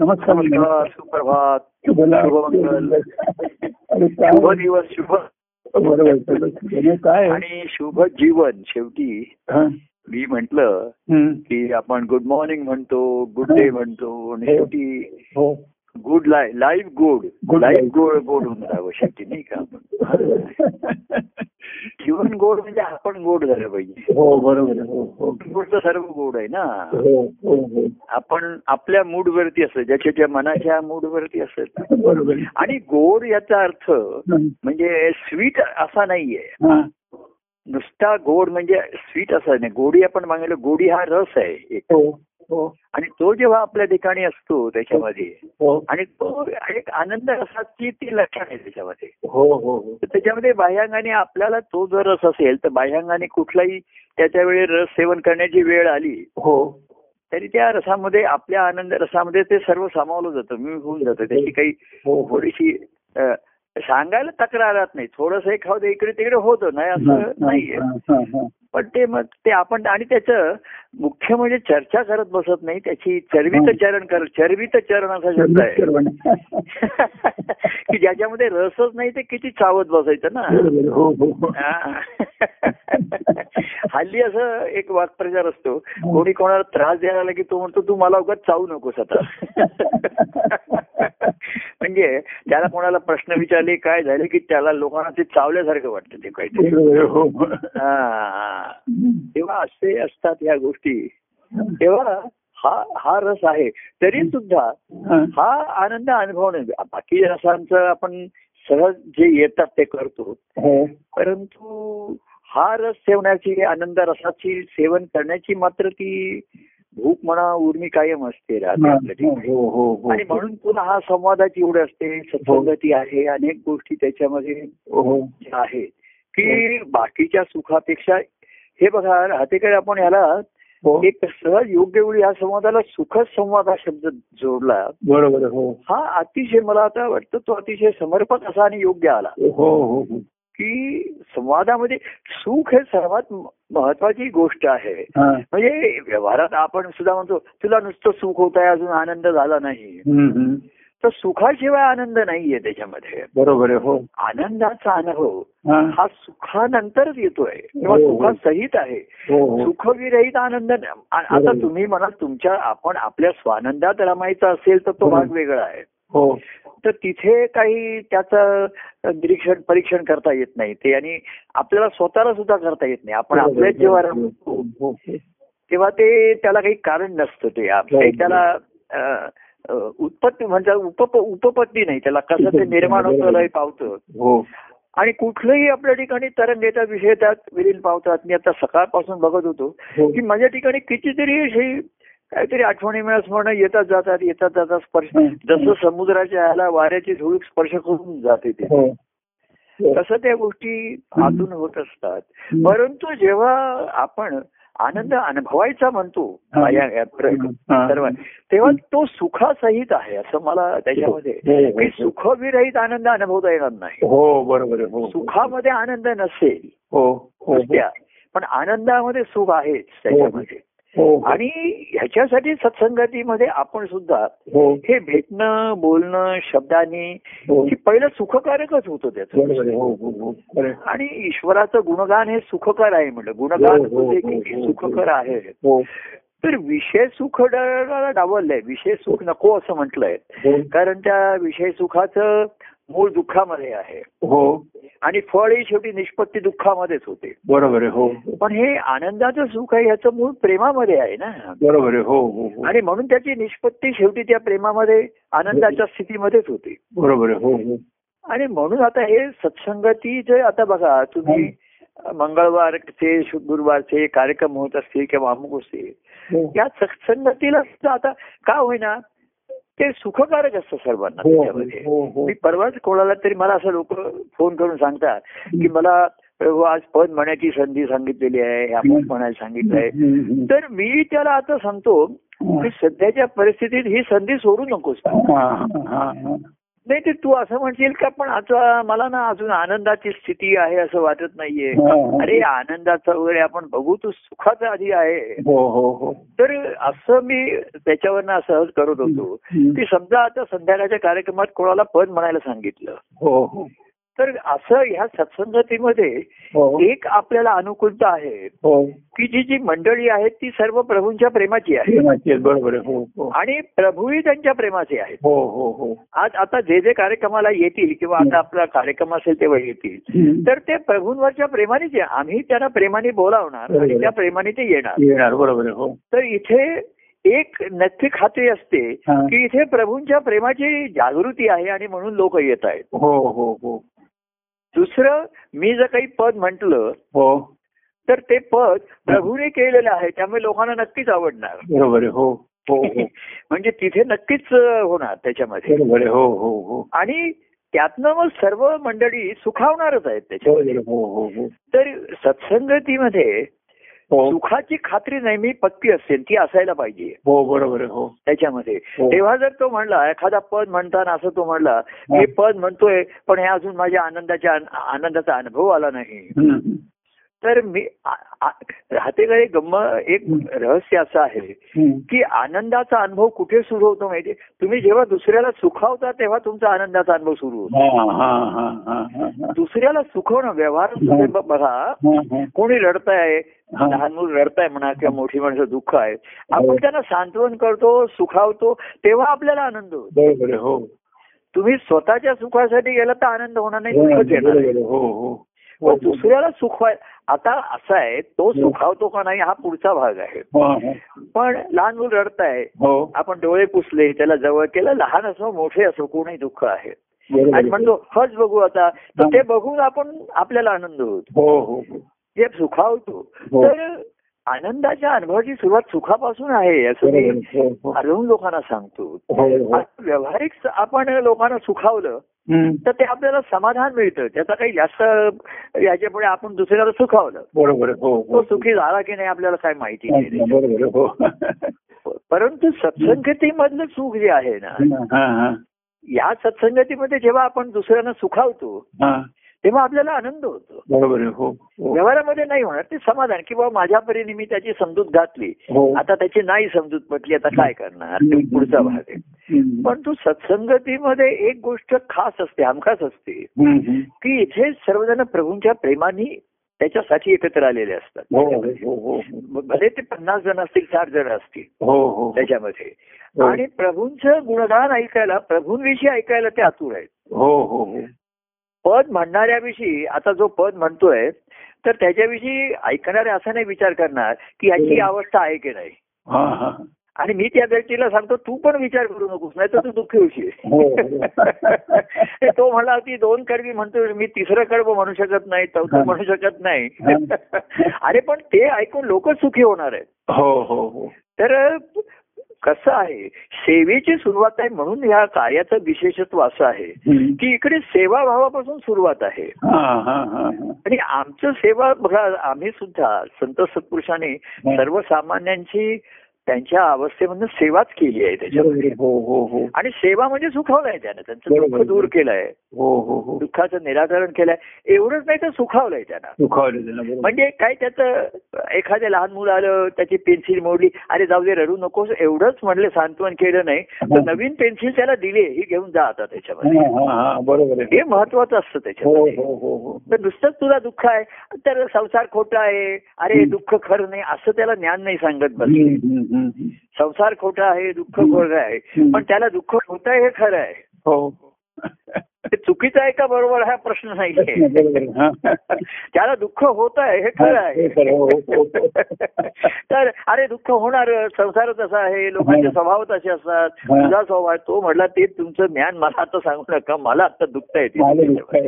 नमस्कार नमस्कार सुप्रभात. शुभ दिवस शुभ बरोबर. नाही, काय? आणि शुभ जीवन. शेवटी. मी म्हंटल. की आपण गुड मॉर्निंग म्हणतो गुड डे म्हणतो आणि हो. शेवटी हो. Good life life good life. गोड गोड होऊन जावं शेवटी नाही का आपण जीवन गोड म्हणजे आपण गोड झालं पाहिजे हो बरोबर. हो हो सर्व गोड आहे ना हो आपण आपल्या मूड वरती असतं ज्याच्या ज्या मनाच्या मूड वरती असत बरोबर. आणि गोड याचा अर्थ. म्हणजे स्वीट असा नाहीये. नुसता गोड म्हणजे स्वीट असा नाही गोडी आपण मागितलं गोडी हा रस आहे एक आणि तो जेव्हा आपल्या ठिकाणी असतो त्याच्यामध्ये हो. आणि तो एक आनंद रसाची ती लक्षण आहे त्याच्यामध्ये. हो हो हो. तर त्याच्यामध्ये बाह्यांगाने आपल्याला तो जर रस असेल तर बाह्यांगाने कुठलाही त्याच्या वेळी रस सेवन करण्याची वेळ आली हो. तरी त्या रसामध्ये आपल्या आनंद रसामध्ये ते सर्व सामावलं जातं मी होऊन जातं. त्याची काही हो. हो थोडीशी सांगायला तक्रार राहत नाही. थोडस एखादं इकडे तिकडे होतं नाही हा, असं हा, नाहीये. हा, हा, हा. पण ते मग ते आपण आणि त्याचं मुख्य म्हणजे चर्चा करत बसत नाही त्याची चरबीत चरण कर चरबीत चरण असा शब्द आहे. की ज्याच्यामध्ये रसच नाही ते किती चावत बसायचं ना. हो हो हो. हा. हल्ली असं एक वाक्प्रचार असतो कोणी कोणाला त्रास द्यायला लागला की तो म्हणतो तू मला उगाच चावू नकोस आता म्हणजे त्याला कोणाला प्रश्न विचारले काय झाले की त्याला लोकांना ते चावल्यासारखं वाटतं ते काहीतरी. हो हो. हा. तेव्हा असे असतात ह्या गोष्टी तेव्हा हा हा रस आहे. तरी सुद्धा हा. आनंद अनुभवणे बाकी रसांचं आपण सहज जे येतात ते करतो. हो. परंतु हा रस सेवण्याची आनंद रसाची सेवन करण्याची मात्र ती भूक म्हणा उर्मी कायम असते हो. हो आणि म्हणून पुन्हा हा संवादाची एवढे असते सत्संगती आहे अनेक गोष्टी त्याच्यामध्ये आहेत. की बाकीच्या सुखापेक्षा हे बघा राहतेकडे आपण ह्याला हो. एक सहज योग्य वेळी या संवादाला सुखद संवाद हा शब्द जोडला. बरोबर. हो. हा अतिशय मला आता वाटतं तो अतिशय समर्पक असा आणि योग्य आला. हो हो हो. की संवादामध्ये सुख हे सर्वात महत्वाची गोष्ट आहे. म्हणजे व्यवहारात आपण सुद्धा म्हणतो तुला नुसतं सुख होत आहे अजून आनंद झाला नाही. तर सुखाशिवाय आनंद नाहीये त्याच्यामध्ये बरोबर आहे हो आनंदाचा अनुभव हा. सुखानंतरच येतोय किंवा हो, हो. सुखासहित आहे हो सुखविरहित आनंद आता. तुम्ही म्हणा तुमच्या आपण आपल्या स्वानंदात रमायचा असेल तर तो. भाग वेगळा आहे हो तर तिथे काही त्याचं निरीक्षण परीक्षण करता येत नाही ते आणि आपल्याला स्वतःला सुद्धा करता येत नाही आपण. आपल्याच जेव्हा रमतो. तेव्हा ते त्याला काही कारण नसतं ते त्याला उत्पत्ती म्हणजे उपप उपपत्ती नाही त्याला कसं ते निर्माण होतं पावतं. हो. आणि कुठलंही आपल्या ठिकाणी तरंग येतात विषय येतात विलीन पावतात. मी आता सकाळपासून बघत होतो हो. की माझ्या ठिकाणी कितीतरी अशी काहीतरी आठवणी मिळा स्मरण येतात जातात येतात जातात स्पर्श. हं. जसं समुद्राच्या ह्याला वाऱ्याची झुळूक स्पर्श करून जाते ते. तसं त्या गोष्टी आतून होत असतात. परंतु जेव्हा आपण आनंद अनुभवायचा म्हणतो. हा. हा. सर्व. तेव्हा तो सुखासहित आहे असं मला त्याच्यामध्ये हो, हो, की हो. सुखविरहित आनंद अनुभवता येणार नाही. हो बरोबर आहे. हो सुखामध्ये आनंद नसेल हो हो. पण आनंदामध्ये सुख आहेच त्याच्यामध्ये. हो आणि ह्याच्यासाठी सत्संगतीमध्ये आपण सुद्धा हो. हे भेटणं बोलणं शब्दांनी हो. पहिलं सुखकारकच होतं त्याचं. हो हो हो. आणि ईश्वराचं गुणगान हे सुखकर आहे म्हटलं. गुणगान हो, हो, तुझे हो, किती हो, सुखकर आहे. हो. तर विषय सुख डावललंय. विषय सुख नको असं म्हटलंय. हो. कारण त्या विषय सुखाचं मूळ दुःखामध्ये आहे. हो. आणि फळ ही शेवटी निष्पत्ती दुःखामध्येच होते. बरोबर आहे हो. पण हे आनंदाचं सुख आहे ह्याचं मूळ प्रेमामध्ये आहे ना. बरोबर आहे हो हो हो. आणि म्हणून त्याची निष्पत्ती शेवटी त्या प्रेमामध्ये आनंदाच्या स्थितीमध्येच होते. बरोबर आहे हो हो. आणि म्हणून आता हे सत्संगती जे आता बघा तुम्ही मंगळवारचे शु- गुरुवारचे कार्यक्रम होत असतील किंवा अमुक असतील हो. या सत्संगतीला सुद्धा आता का होईना ते सुखकारक असतं सर्वांना हो त्याच्यामध्ये. हो हो. मी परवाच कोणाला तरी मला असं लोक फोन करून सांगतात की मला आज पद म्हणण्याची संधी सांगितलेली आहे हे अमुक म्हणायला सांगितलंय. हम्म, हम्म. तर मी त्याला आता सांगतो की सध्याच्या परिस्थितीत ही संधी सोडू नकोस. हा, हा, हा. नाही ते तू असं म्हणशील का पण आता मला ना अजून आनंदाची स्थिती आहे असं वाटत नाहीये. अरे आनंदाचं वगैरे आपण बघू तू सुखाचं आधी आहे. हो हो हो. तर असं मी त्याच्यावरनं सहज करत होतो. की समजा आता संध्याकाळच्या कार्यक्रमात कोणाला पद म्हणायला सांगितलं. हो हो. तर असं ह्या सत्संगतीमध्ये हो. एक आपल्याला अनुकूलता आहे हो. की जी जी मंडळी आहेत ती सर्व प्रभूंच्या प्रेमाची आहे बरोबर हो आणि प्रभूही त्यांच्या प्रेमाचे आहेत. हो हो हो. आज आता जे जे कार्यक्रमाला येतील किंवा आता आपला कार्यक्रम असेल तेव्हा येतील. तर ते प्रभूंवरच्या प्रेमानेच. आम्ही त्यांना प्रेमाने बोलावणार आणि त्या प्रेमाने ते येणार. येणार बरोबर हो. तर इथे एक नक्की खात्री असते. की इथे प्रभूंच्या प्रेमाची जागृती आहे आणि म्हणून लोक येत आहेत. हो हो हो. दुसरं मी जर काही पद म्हंटल हो. तर ते पद प्रभूने केलेलं आहे त्यामुळे लोकांना नक्कीच आवडणार. बरोबर हो हो हो. म्हणजे तिथे नक्कीच होणार त्याच्यामध्ये. बरोबर हो हो हो. आणि त्यातनं मग सर्व मंडळी सुखावणारच आहेत त्याच्यामध्ये. हो हो हो. तर सत्संगतीमध्ये सुखाची खात्री नेहमी पक्की असते ती असायला पाहिजे. हो बरोबर हो. त्याच्यामध्ये. हो. तेव्हा जर तो म्हणला एखादा पद म्हणताना असं तो म्हणला मी पद म्हणतोय पण हे अजून माझ्या आनंदाच्या आनंदाचा अनुभव आला नाही. तर मी राहतेकडे गम्म एक रहस्य असं आहे. की आनंदाचा अनुभव कुठे सुरू होतो माहितीये तुम्ही जेव्हा दुसऱ्याला सुखावता तेव्हा तुमचा आनंदाचा अनुभव सुरू होतो. हा हा हा हा हा हा. दुसऱ्याला सुखवणं व्यवहार बघा हा, हा. कोणी रडताय हा. लहान मूल रडताय म्हणा किंवा मोठी माणसं दुःख आहे हो. आपण त्यांना सांत्वन करतो सुखावतो तेव्हा आपल्याला आनंद होतो. हो. तुम्ही स्वतःच्या सुखासाठी गेला तर आनंद होणार नाही हो, दुःखच येणार हो हो हो दुसऱ्याला सुखवाय आता असं आहे तो सुखावतो का नाही हा पुढचा भाग आहे. हा, हा. पण लहान मूल रडताय हो. आपण डोळे पुसले त्याला जवळ केलं लहान असो मोठे असो कोणी दुःख आहे. आणि. म्हणतो हच बघू आता. तर ते बघून आपण आपल्याला आनंद होतो. हो हो हो. जे सुखावतो. हो. तर आनंदाच्या अनुभवाची सुरुवात सुखापासून आहे असं मी आहे. हो, हो. अजून लोकांना सांगतो हो, व्यावहारिक आपण लोकांना सुखावलं. तर ते आपल्याला समाधान मिळतं त्याचा काही जास्त याच्यापुढे आपण दुसऱ्याला सुखावलं बरोबर. हो तो सुखी झाला की नाही आपल्याला काय माहिती नाही परंतु सत्संगतीमधलं सुख जे आहे ना हा हा या सत्संगतीमध्ये जेव्हा आपण दुसऱ्यांना सुखावतो तेव्हा आपल्याला आनंद होतो. बरोबर. हो हो. व्यवहारामध्ये नाही होणार ते समाधान. की बाबा माझ्या परीने मी त्याची समजूत घातली हो. आता त्याची नाही समजूत पटली आता काय करणार? पुढचा भाग आहे. पण तू सत्संगतीमध्ये एक गोष्ट खास असते हमखास असते. की इथे सर्वजण प्रभूंच्या प्रेमाने त्याच्यासाठी एकत्र आलेले असतात. हो भले ते पन्नास जण असतील साठ जण असतील. हो हो. त्याच्यामध्ये. आणि प्रभूंचं गुणगान ऐकायला प्रभूंविषयी ऐकायला ते आतुर आहेत. हो हो हो. पद म्हणणाऱ्याविषयी आता जो पद म्हणतोय तर त्याच्याविषयी ऐकणारे असा नाही विचार करणार की याची हो. अवस्था आहे की नाही. हा हा. आणि मी त्या व्यक्तीला सांगतो तू पण विचार करू नकोस नाही तर तू दुःखी होशील. हो. ते तो म्हणला ती दोन कडवी म्हणतो मी तिसरं कडवं म्हणू शकत नाही चौथं हा. म्हणू शकत नाही. अरे पण ते ऐकून लोकच सुखी होणार आहेत. हो हो हो. तर कसं आहे सेवेची सुरुवात आहे म्हणून ह्या कार्याचं विशेषत्व असं आहे. की इकडे सेवाभावापासून सुरुवात आहे हा हा हा हा. आणि आमचं सेवा बघा आम्ही सुद्धा संत सत्पुरुषांनी सर्वसामान्यांची त्यांच्या अवस्थेमधून सेवाच केली आहे त्याच्यामध्ये. हो हो हो. आणि सेवा म्हणजे सुखावलंय त्यानं. त्यांचं. दुःख दूर केलंय. हो हो हो. दुःखाचं निराकरण केलंय. एवढंच नाही तर सुखावलंय त्यांना. बरोबर. म्हणजे काय त्याचं एखादं लहान मुलं आलं त्याची पेन्सिल मोडली अरे जाऊ दे रडू नकोस एवढंच म्हणले सांत्वन केलं नाही तर. नवीन पेन्सिल त्याला दिली ही घेऊन जा आता त्याच्यामध्ये. बरोबर आहे. हे महत्वाचं असतं त्याच्यामध्ये. हो हो हो तर नुसतंच तुला दुःख आहे तर संसार खोटा आहे अरे. दुःख खरं नाही असं त्याला ज्ञान नाही सांगत बस. संसार खोटा आहे दुःख. खरं आहे. पण त्याला दुःख होत आहे हे खरं आहे हो चुकीचं आहे का बरोबर हा प्रश्न नाहीये. त्याला दुःख होत आहे हे खरं आहे हो, हो, हो. तर अरे दुःख होणार संसार तसा आहे लोकांचे. स्वभाव तसे असतात. तुझा स्वभाव तो म्हटला ते तुमचं ज्ञान मला आता सांगू नका मला आता दुखत आहे,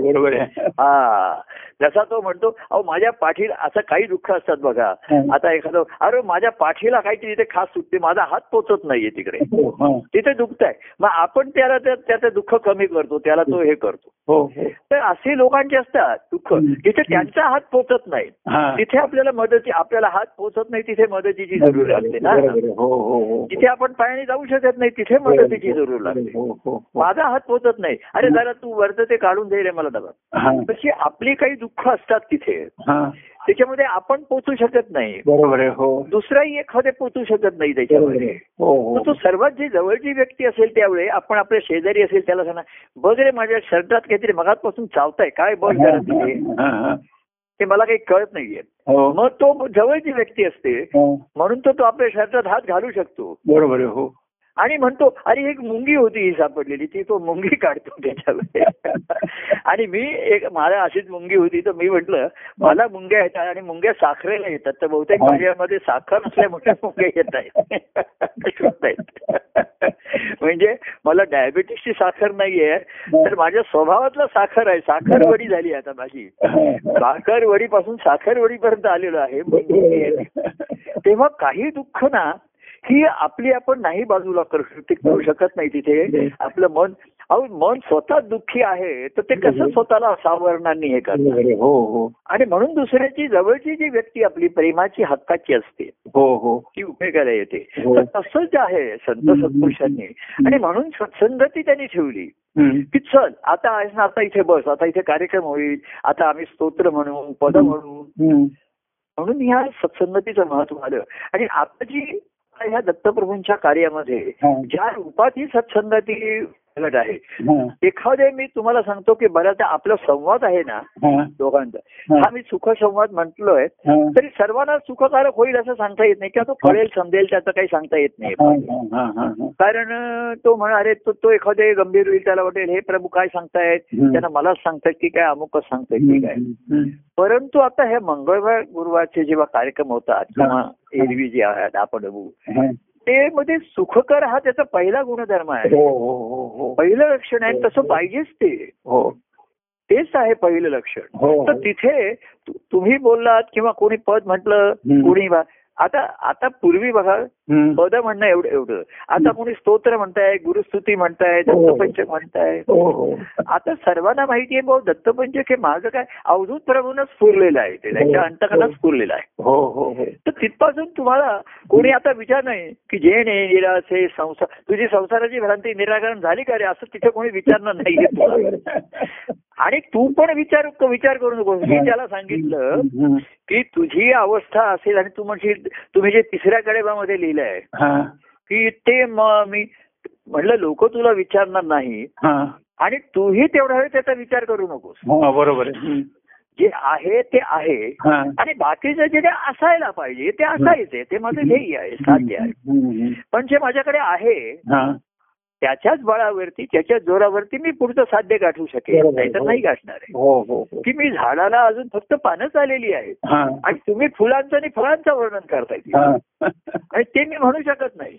बरोबर आहे हा जसा तो म्हणतो अहो माझ्या पाठीला असं काही दुःख असतात बघा. आता एखादं अरे माझ्या पाठीला काहीतरी तिथे खास सुटते माझा हात पोचत नाहीये तिकडे. तिथे दुखत आहे मग आपण त्याला त्या- त्याचं दुःख कमी करतो त्याला तो हे करतो. हो हो. तर असे लोकांचे असतात दुःख. जिथे त्यांचा हात पोचत नाही तिथे आपल्याला मदती आपल्याला हात पोचत नाही तिथे मदतीची जरूर लागते ना. हो जिथे आपण पायाने जाऊ शकत नाही तिथे मदतीची जरूर लागते. माझा हात पोचत नाही. अरे जरा तू वरचं ते काढून दे रे मला दबा हा. तशी आपली काही दुःख असतात तिथे. त्याच्यामध्ये आपण पोचू शकत नाही. बरोबर आहे हो. दुसराही एखादे पोचू शकत नाही त्याच्यामध्ये. हो तर तो हो सर्वात जी जवळची व्यक्ती असेल त्यावेळी आपण आपल्या शेजारी असेल त्याला सांगा बघ रे माझ्या शर्टात काहीतरी मगातपासून चावताय काय बघ हा, हा. ते मला काही कळत नाहीये. हो. मग तो जवळची व्यक्ती असते हो. म्हणून तो तो आपल्या शर्टात हात घालू शकतो. बरोबर आहे हो. आणि म्हणतो अरे एक मुंगी होती ही सापडलेली ती तो मुंगी काढतो त्याच्यामध्ये आणि मी एक मला अशीच मुंगी होती तर मी म्हटलं मला मुंग्या येतात आणि मुंग्या साखरेला येतात तर बहुतेक हा. माझ्यामध्ये साखर नसल्यामुळे मुंग्या येत आहेत. म्हणजे मला डायबिटीसची साखर नाहीये तर माझ्या स्वभावातला साखर आहे साखरवडी झाली आता माझी साखरवडी पासून साखरवडी पर्यंत आलेलो आहे. तेव्हा काही दुःख ना ही आपली आपण नाही बाजूला करू शकते करू शकत नाही तिथे. आपलं मन अहो मन स्वतः दुःखी आहे तर ते कसं स्वतःला सावरणांनी हे करणार आहे. हो हो. आणि म्हणून दुसऱ्याची जवळची जी व्यक्ती आपली प्रेमाची हक्काची असते हो हो. ती उपयोगाला येते. हो. तर तसंच आहे संत सत्पुरुषांनी. आणि म्हणून सत्संगती त्यांनी ठेवली. की चल आता आहेस ना आता इथे बस आता इथे कार्यक्रम होईल आता आम्ही स्तोत्र म्हणू पद म्हणू. म्हणून. ह्या सत्संगतीचं महत्त्व आलं. आणि आता जी ह्या दत्तप्रभूंच्या कार्यामध्ये हा. ज्या रूपात ही सत्संगती घडत आहे. एखादे मी तुम्हाला सांगतो की बऱ्याचदा आपला संवाद आहे ना. दोघांचा हा. मी सुख संवाद म्हटलोय. तरी सर्वांना सुखकारक होईल असं सांगता येत नाही किंवा तो कळेल समजेल त्याचं काही सांगता येत नाही. कारण तो म्हणा अरे तो तो एखादे गंभीर होईल त्याला वाटेल हे प्रभू काय सांगतायत. त्यांना मलाच सांगतायत की काय अमुकच सांगतायत की काय. परंतु आता हे मंगळवार गुरुवारचे जेव्हा कार्यक्रम होतात किंवा एरवी जे आहेत आपण. ते मध्ये सुखकर हा त्याचा पहिला गुणधर्म आहे. हो हो हो पहिलं लक्षण आहे तसं पाहिजेच ते. हो. तेच आहे पहिलं लक्षण. तर तिथे तुम्ही बोललात किंवा कोणी पद म्हटलं. कोणी आता आता पूर्वी बघा. पद म्हणणं एवढं एवढं. आता कोणी स्तोत्र म्हणताय गुरुस्तुती म्हणताय हो. दत्तपंचक म्हणताय. हो हो. आता सर्वांना माहितीये भाऊ दत्तपंचक हे माझं काय अवधूत प्रभूनच स्फुरलेलं आहे ते त्यांच्या. अंतकनात स्फुरलेलं आहे. तर तिथपासून तुम्हाला कोणी आता विचार नाही की जे ने निराश हे संसार तुझी संसाराची भ्रांती निराकरण झाली का रे? असं तिथे कोणी विचारणार नाहीये तुला आणि तू पण विचार विचार करू नको मी त्याला सांगितलं. की तुझी अवस्था असेल आणि तू म्हणशील तुम्ही जे तिसऱ्या कडेबामध्ये लिहिलंय हा. की ते म- मी म्हटलं लोक तुला विचारणार नाही. आणि तूही तेवढा वेळ त्याचा विचार करू नकोस हो, बरोबर आहे. जे आहे ते आहे. आणि बाकीचं जे असायला पाहिजे ते असायचे ते माझं ध्येय आहे साध्य आहे. पण जे माझ्याकडे आहे. त्याच्याच बळावरती त्याच्याच जोरावरती मी पुढचं साध्य गाठू शकेल. नाहीतर नाही गाठणार आहे हो हो हो की मी झाडाला अजून फक्त पानच आलेली आहेत. आणि तुम्ही फुलांचं आणि फळांचं वर्णन करताय. आणि ते मी म्हणू शकत नाही.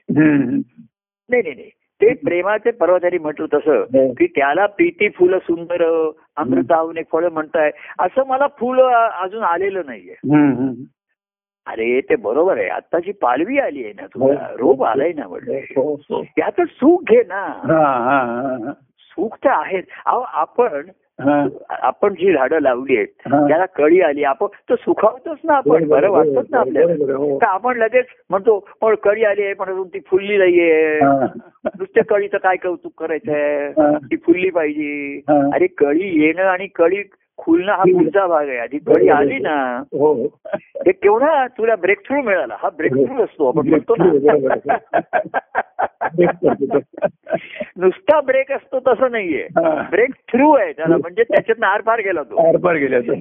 नाही नाही नाही ते प्रेमाचे पर्वतारी म्हटलं तसं. की त्याला प्रीती फुलं सुंदर अमृताहून एक फळं म्हणताय असं मला फुल अजून आलेलं नाहीये. अरे ते बरोबर आहे आत्ताची पालवी आली आहे ना तुला हो. रोप आलाय ना म्हटलं हो, हो. त्याचं सुख घे ना हा, हा, हा, सुख तर आहेच अहो आपण. आपण जी झाडं लावली आहेत. त्याला कळी आली आपण तर सुखावतोच ना आपण बरोबर, बरं वाटतच ना आपल्याला. का आपण लगेच म्हणतो पण कळी आली आहे पण ती फुलली नाहीये. नुसत्या कळीचं काय कौतुक करायचंय. ती फुलली पाहिजे. अरे कळी येणं आणि कळी खुलणं हा पुढचा भाग आहे. आधी कळी आली ना हो हे. केवढा तुला ब्रेक थ्रू मिळाला. हा ब्रेक थ्रू असतो आपण म्हणतो ना. नुसता ब्रेक असतो तसं नाहीये. हा. ब्रेक थ्रू आहे त्याला म्हणजे त्याच्यात आर पार गेला तो. आरपार तर.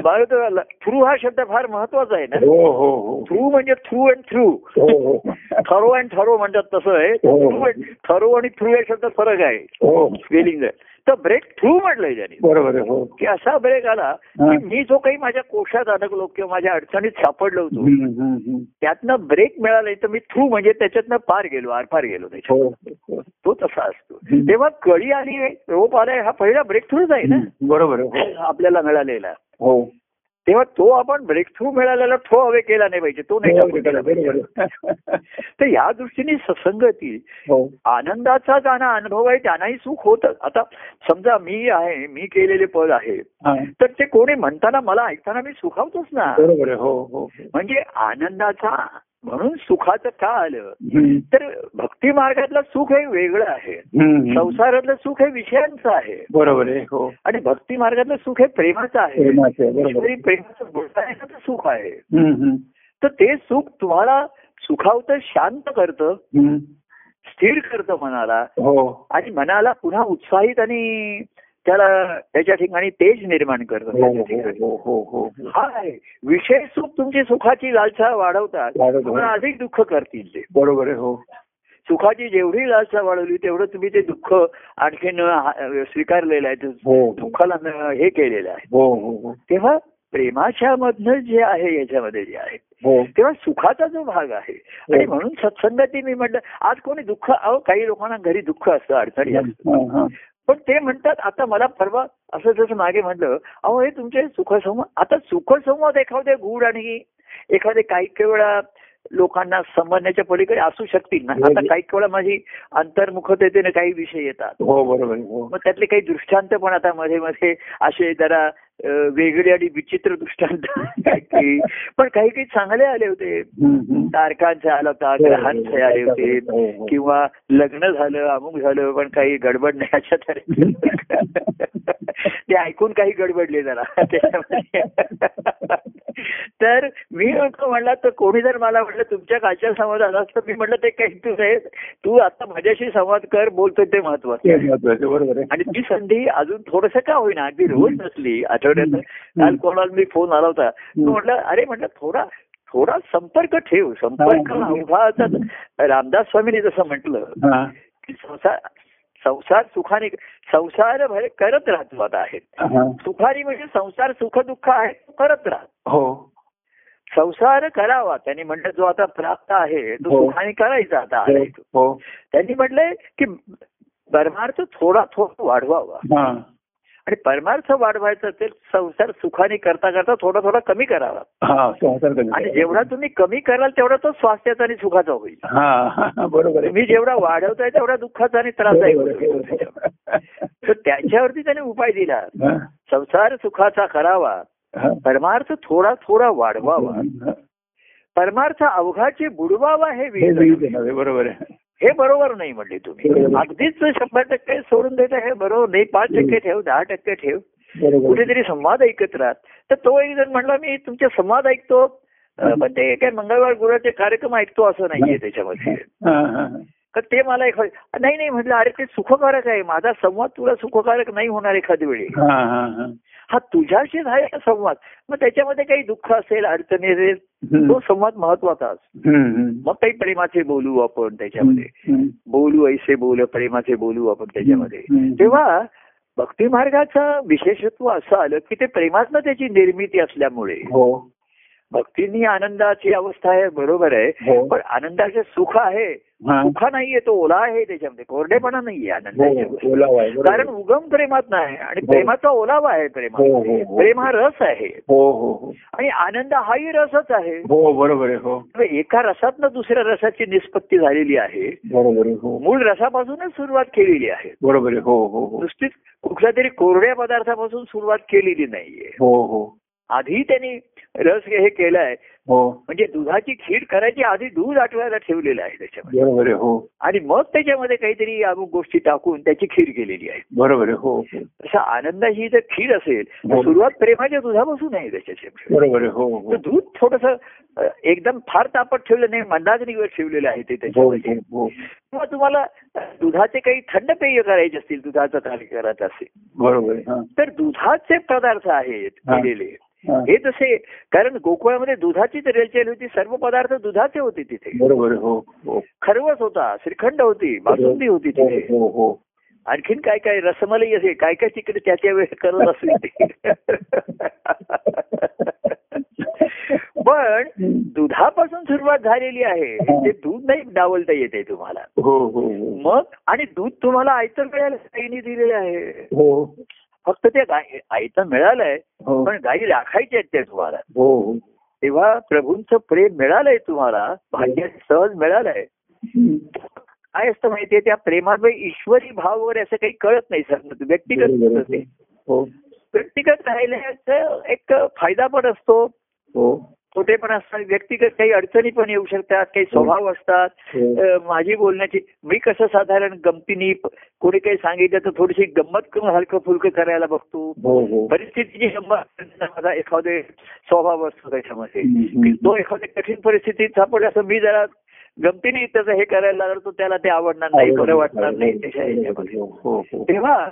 बरं थ्रू हा शब्द फार महत्त्वाचा आहे ना. हो हो हो. थ्रू म्हणजे थ्रू अँड थ्रू हो हो. थरो अँड थरो म्हणतात तसं आहे. हो. थरो आणि थ्रू या शब्दात फरक आहे. हो. स्पेलिंग तर ब्रेक थ्रू म्हटलंय त्याने बरोबर हो की असा ब्रेक आला. की मी जो काही माझ्या कोशात अडकलो किंवा माझ्या अडचणीत सापडलो होतो. त्यातनं ब्रेक मिळालाय तर मी थ्रू म्हणजे त्याच्यातनं पार गेलो आरपार गेलो त्याच्यात हो हो. तो तसा असतो. तेव्हा कळी आली रोप आलाय हा पहिला ब्रेक थ्रूच आहे ना बरोबर. आपल्याला मिळालेला हो तेव्हा तो आपण ब्रेक थ्रू मिळालेला थ्रो अवे केला नाही पाहिजे तो नाही पाहिजे. तर या दृष्टीने ससंगती हो. आनंदाचा ज्यांना अनुभव आहे त्यांनाही सुख होतं. आता समजा मी आहे मी केलेले पद आहे हा. तर ते कोणी म्हणताना मला ऐकताना मी सुखावतोच ना. हो हो हो. म्हणजे आनंदाचा म्हणून सुखाचं का आलं. तर भक्ती मार्गातलं सुख हे वेगळं आहे. संसारातलं सुख हे विषयांचं आहे. बरोबर आहे हो. आणि भक्ती मार्गातलं सुख हे प्रेमाचं आहे. प्रेमाचं सुख आहे. तर ते सुख तुम्हाला सुखावतं शांत करतं. स्थिर करतं मनाला. हो. आणि मनाला पुन्हा उत्साहित आणि त्याला त्याच्या ठिकाणी तेज निर्माण करतं हो हो. हो हो विषय सुख तुमची सुखाची लालसा वाढवतात. तुम्हाला अधिक दुःख करतील ते. बरोबर आहे हो. सुखाची जेवढी लालसा वाढवली तेवढं तुम्ही ते दुःख आणखीन स्वीकारलेलं आहे दुःखाला न- हे केलेलं आहे. तेव्हा प्रेमाच्या मधनं जे आहे याच्यामध्ये जे आहे हो. तेव्हा सुखाचा जो भाग आहे आणि म्हणून सत्संगती मी म्हटलं आज कोणी दुःख अहो काही लोकांना घरी दुःख असतं अडचणी असतं हा. पण ते म्हणतात आता मला परवा असं जसं मागे म्हटलं अहो हे तुमचे सुखसंवाद आता सुखसंवाद एखादे गूढ आणि एखादे काही काही वेळा लोकांना समजण्याच्या पलीकडे असू शकतील ना. आता काही काही वेळा माझी अंतर्मुखतेने काही विषय येतात. हो हो. मग त्यातले काही दृष्टांत पण आता मध्ये मध्ये असे जरा वेगळे आणि विचित्र दृष्टांत पण काही काही चांगले आले होते. तारखांचे आला होता ग्रहांचे आले होते. हो, हो. किंवा लग्न झालं अमुक झालं पण काही गडबड नाही अशा तऱ्हे ते ऐकून काही गडबडले जरा. तर मी म्हणतो म्हणला तर कोणी जर मला म्हटलं तुमच्या कालच्या संवाद आला असतं मी म्हटलं ते काही तू नाही. तू आता माझ्याशी संवाद कर बोलतोय ते महत्वाचं आणि ती संधी अजून थोडस का होईना अगदी रोज नसली. आठवड्यात काल कोणाला मी फोन आला होता. तो म्हटलं अरे म्हटलं थोडा थोडा संपर्क ठेव. संपर्क हा. रामदास स्वामींनी जसं म्हटलं हा. की संसार संसार सुखाने संसार भर करत राहतो आता आहे. हा. सुखारी म्हणजे संसार सुख दुःख आहे तो करत राहा हो. संसार करावा. त्यांनी म्हटलं जो आता प्राप्त आहे तो हो. सुखाने करायचा आता हो. आलाय तो. हो. त्यांनी म्हटलंय की परमार्थ थोडा थोडा वाढवावा. हा. आणि परमार्थ वाढवायचा असेल संसार सुखाने करता करता थोडा थोडा कमी करावा. हा आणि जेवढा तुम्ही कमी कराल तेवढा तो स्वास्थ्याचा आणि सुखाचा होईल. बरोबर तुम्ही जेवढा वाढवताय तेवढा दुःखाचा आणि आहे. तर त्याच्यावरती त्याने उपाय दिला. संसार सुखाचा करावा. परमार्थ थोडा थोडा वाढवावा. परमार्थ अवघाचे बुडवावा हे बरोबर आहे. हे बरोबर नाही म्हणले तुम्ही. अगदीच शंभर टक्के सोडून देता हे बरोबर नाही पाच टक्के ठेव दहा टक्के ठेव. कुठेतरी संवाद ऐकत राहत. तर तो एक जण म्हणला मी तुमचे संवाद ऐकतो. पण ते काय मंगळवार गुरुवारचे कार्यक्रम ऐकतो असं नाहीये त्याच्यामध्ये. तर ते मला एक नाही नाही म्हटलं अरे ते सुखकारक आहे. माझा संवाद तुला सुखकारक नाही होणार एखादी वेळी. हा, तुझ्याशीच आहे हा संवाद. मग त्याच्यामध्ये काही दुःख असेल अडचणी असेल. तो संवाद महत्त्वाचा. मग काही प्रेमाचे बोलू आपण त्याच्यामध्ये. बोलू ऐसे बोल प्रेमाचे बोलू आपण त्याच्यामध्ये. तेव्हा भक्ती मार्गाचं विशेषत्व असं आलं की ते प्रेमातनं त्याची निर्मिती असल्यामुळे हो भक्तीनी आनंदाची अवस्था आहे बरोबर आहे हो पण आनंदाचे सुख आहे. सुख नाहीये तो ओला आहे त्याच्यामध्ये. कोरडेपणा नाहीये आनंदाच्या हो बरोबर. कारण उगम प्रेमात नाही आणि हो. प्रेमाचा ओलावा आहे प्रेमा हो हो हो. प्रेम हा रस आहे. हो हो हो. आणि आनंद हाही रसच आहे. हो बरोबर आहे हो. एका रसातनं दुसऱ्या रसाची निष्पत्ती झालेली आहे. बरोबर हो. मूळ रसापासूनच सुरुवात केलेली आहे. बरोबर आहे हो हो हो. नुसतीच कुठल्या तरी कोरड्या पदार्थापासून सुरुवात केलेली नाहीये. हो हो. आधी त्यांनी रस हे केलंय हो. म्हणजे दुधाची खीर करायची आधी दूध आठवायला ठेवलेलं आहे त्याच्यामध्ये. हो. आणि मग त्याच्यामध्ये काहीतरी अमुक गोष्टी टाकून त्याची खीर केलेली आहे. बरोबर हो. तसा आनंदाची जर खीर असेल तर. सुरुवात प्रेमाच्या दुधापासून आहे त्याच्याची बरोबर हो हो. दूध थोडस एकदम फार तापट ठेवलं नाही मंदाग्नीवर ठेवलेलं आहे ते त्याच्यामध्ये. हो हो किंवा तुम्हाला दुधाचे काही थंड पेय करायचे असतील दुधाचं कार्य करायचं असेल. बरोबर. तर दुधाचे पदार्थ आहेत. केलेले. हा. तसे कारण गोकुळामध्ये दुधाचीच रेलचेल होती सर्व पदार्थ दुधाचे होते तिथे. बरोबर हो हो. खरवस होता श्रीखंड होती बासुंदी होती हो तिथे. हो हो. आणखीन काय काय रसमलाई असे काय काय तिकडे त्या त्या वेळेस करत असेल पण दुधापासून सुरुवात झालेली आहे ते दूध नाही डावलता येते तुम्हाला. हो हो हो. मग आणि दूध तुम्हाला आयतर वेळेला दिलेलं आहे. फक्त ते गाय मिळालंय हो. पण गायी राखायच्या आहेत त्या तुम्हाला. हो हो. तेव्हा प्रभूंचं प्रेम मिळालंय तुम्हाला भाग्य सहज मिळालंय. काय असतं माहितीये त्या प्रेमात ईश्वरी भाव वगैरे असं काही कळत नाही सर व्यक्तिगत बरोबर असतं आहे. ते हो. व्यक्तिगत राहिल्याचं एक फायदा पण असतो. हो तोटे पण असतात व्यक्तिगत काही अडचणी पण येऊ शकतात काही स्वभाव असतात. हो. माझी बोलण्याची मी कसं साधारण गमतीनी कोणी काही सांगितलं तर थोडीशी गंमत करून हलकं फुलकं करायला बघतो. हो हो. परिस्थितीची गंमत माझा एखादे स्वभाव असतो त्याच्यामध्ये. तो एखाद्या कठीण परिस्थितीत सापडला असं मी जरा गमतीने त्याचं हे करायला लागलो तर त्याला ते आवडणार नाही बरं वाटणार नाही त्याच्या ह्याच्यामध्ये हो. हो हो. तेव्हा.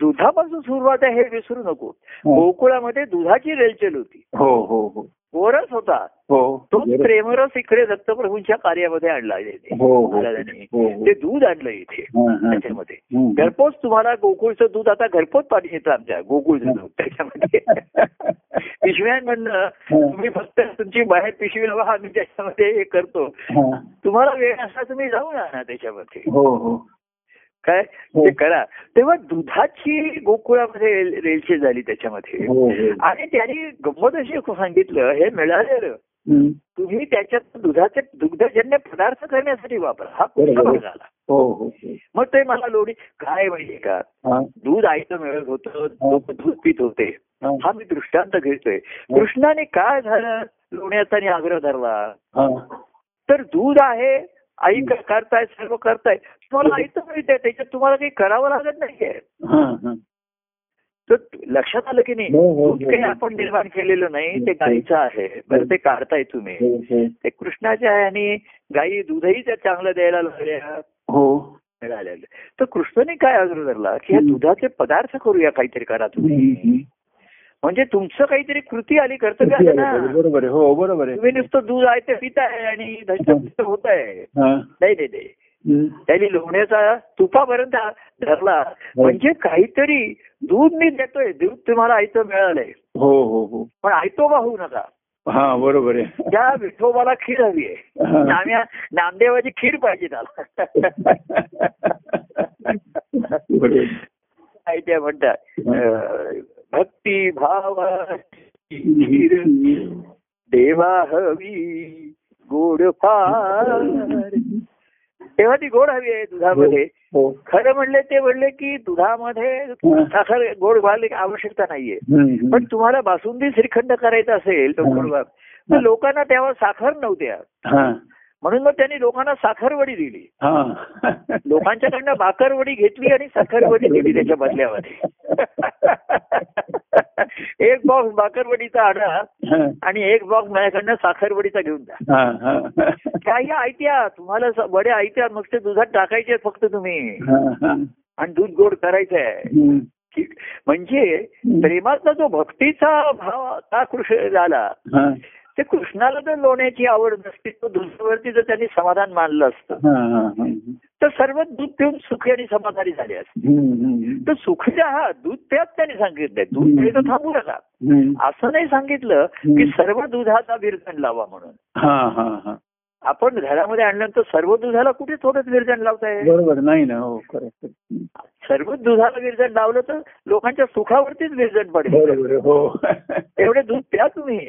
दुधापासून सुरुवात आहे हे विसरू नको. हो. गोकुळामध्ये दुधाची रेलचेल होती. हो हो हो. गोरस होता हो तो. प्रेमरस इकडे दत्तप्रभूंच्या कार्यामध्ये आणला हो हो. ते दूध आणलं इथे. त्याच्यामध्ये. घरपोच तुम्हाला गोकुळचं दूध आता घरपोच पाणी येतं आमच्या गोकुळचं दूध त्याच्यामध्ये पिशव्यांमधनं तुम्ही फक्त तुमची बाहेर पिशवी लावा आम्ही त्याच्यामध्ये हे करतो. तुम्हाला वेळ असला तुम्ही जाऊन आणा त्याच्यामध्ये काय? हो. ते करा. तेव्हा दुधाची गोकुळामध्ये रेल- रेलचेल झाली त्याच्यामध्ये. हो हो. आणि त्यांनी गंमत अशी सांगितलं हे मिळालेलं. तुम्ही त्याच्यात दुधाचे दुग्धजन्य पदार्थ करण्यासाठी वापरा. हा हो हो. मग ते मला लोणी काय माहितीये का. दूध आईचं मिळत होतं लोक दूध पित होते. हा. मी दृष्टांत घेतोय. कृष्णाने काय झालं? लोण्याचा आणि आग्रह धरला. तर दूध आहे आई करताय सर्व करताय. तुम्हाला आईचं मिळतंय त्याच्यात तुम्हाला काही करावं लागत नाहीये हा, हा. तर लक्षात आलं की नाही हो, हो, दूध काही हो. आपण निर्माण केलेलं नाही ते गाईचं आहे बरं ते काढताय तुम्ही हो, हो. ते कृष्णाच्या आहे आणि गायी दूधही त्या चांगलं द्यायला लागल्या हो तर कृष्णाने काय आग्रह धरला की ह्या. दुधाचे पदार्थ करूया काहीतरी करा तुम्ही. म्हणजे तुमचं काहीतरी कृती आली कर्तव्य आलं ना बरोबर आहे हो बरोबर आहे तुम्ही नुसतं दूध आहे ते पित आहे आणि होत आहे हा. नाही. त्यांनी लोण्याचा तुपापर्यंत धरला. म्हणजे काहीतरी दूध मी देतोय. दूध तुम्हाला आयतं मिळालंय. हो हो हो. पण आयतोबा होऊ नका. हा बरोबर आहे. त्या विठोबाला खीर हवी आहे. हा. नामदेवाची खीर पाहिजे त्याला. त्या म्हणतात? भक्ती भाव खीर. देवा हवी गोड फार. तेव्हा ती गोड हवी आहे दुधामध्ये हो खरं म्हणले ते म्हणले की दुधामध्ये हा. साखर गोड घालण्याची आवश्यकता नाहीये. पण तुम्हाला बासुंदी श्रीखंड करायचा असेल तर हा. गोड घाल. तर लोकांना तेव्हा साखर नव्हत्या हा म्हणून मग त्यांनी लोकांना साखरवडी दिली हा लोकांच्याकडनं बाकरवडी घेतली आणि साखरवडी दिली त्याच्या बदल्यामध्ये एक बॉक्स बाकरवडीचा आणा. आणि एक बॉक्स माझ्याकडनं साखरवडीचा घेऊन जा. काही ऐत्या तुम्हाला वड्या ऐत्या मग ते दुधात टाकायचे फक्त तुम्ही. आणि दूध गोड करायचं आहे म्हणजे प्रेमाचा जो भक्तीचा भाव का कृष्ण झाला हा. ते कृष्णाला जर लोण्याची आवड नसती तर दुधावरती जर त्यांनी समाधान मानलं असतं. तर सर्व दूध पिऊन सुखी आणि समाधानी झाले असते. तर सुखी हा दूध प्याच त्यांनी सांगितलंय दूध प्यायचं थांबू नका. असं नाही सांगितलं की सर्व दुधाचा विरजण लावा म्हणून. हा हा हा. आपण घरामध्ये आणल्यानंतर सर्व दुधाला कुठे थोडंच विरजण लावताय? बरोबर नाही ना हो खरं सर्व दुधाला विरजण लावलं तर लोकांच्या सुखावरतीच विरजण पडेल. हो. एवढे दूध प्या तुम्ही.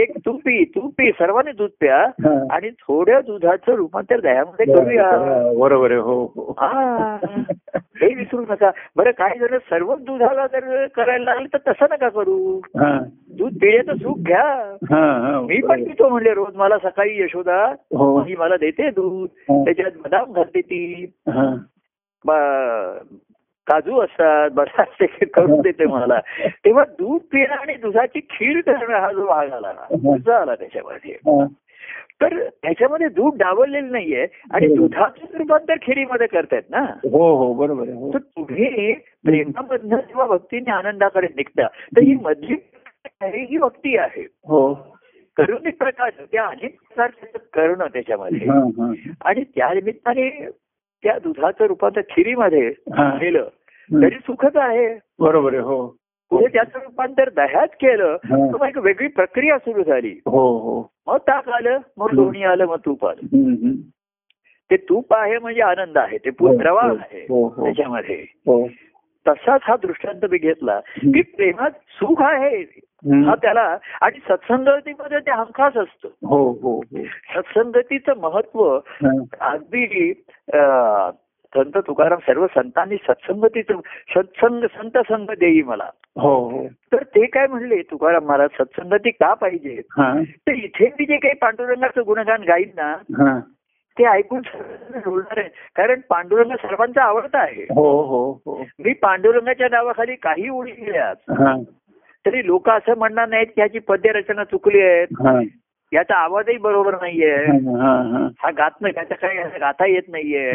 एक तू पी तू पी सर्वांनी दूध प्या. आणि थोड्या दुधाचं रूपांतर दह्यामध्ये करूया. बरोबर आहे हो हो. हा. विसरू नका. बरं काही जण सर्व दुधाला जर करायला लागले तर तसं नका करू. दूध पिण्याचं सुख घ्या. मी पण पितो म्हणले रोज. मला सकाळी यशोदा हो. ही मला देते दूध. त्याच्यात बदाम घालते ती. काजू असतात ते करून देते मला. तेव्हा दूध पिणं आणि दुधाची खीर करणं हा जो भाग आला ना आला त्याच्यामध्ये. तर त्याच्यामध्ये दूध डावललेलं नाहीये आणि. दुधाचं रूपांतर खिरीमध्ये करतायत ना. हो हो बरोबर आहे हो. तर तुम्ही प्रेमामधनं जेव्हा भक्तीने आनंदाकडे निघता तर ही मधली ही भक्ती आहे. हो. करुणी प्रकाश त्या अनेक प्रकारचे करणं त्याच्यामध्ये. आणि त्या निमित्ताने त्या दुधाचं रूपांतर खिरीमध्ये. केलं तरी सुखच आहे. बरोबर आहे हो. पुढे त्याचं रूपांतर दह्यात केलं. तर मग एक वेगळी प्रक्रिया सुरू झाली. हो हो. मग ताक आलं मग लोणी आलं मग तूप आलं. ते तूप आहे म्हणजे आनंद आहे ते हो, प्रवाह हो, आहे हो. त्याच्यामध्ये. तसाच हा दृष्टांत मी घेतला. की प्रेमात सुख आहे. हा त्याला आणि सत्संगतीमध्ये ते हमखास असतं. हो हो हो. सत्संगतीचं महत्त्व. अगदी संत तुकाराम सर्व संतांनी सत्संगतीचं सत्संग संत संग देई मला. हो हो. तर ते काय म्हणले तुकाराम महाराज? सत्संगती का पाहिजे? तर इथे मी जे काही पांडुरंगाचं गुणगान गाईन ना ते ऐकून रुळणार आहे कारण पांडुरंग सर्वांचा आवडता आहे. हो हो हो. मी पांडुरंगाच्या नावाखाली काही ओळी गेल्यात तरी लोक असं म्हणणार नाहीत की ह्याची पद्य रचना चुकली आहेत. हा. याचा आवाजही बरोबर नाहीये. हा गात नाही त्याचा काही गाता येत नाहीये.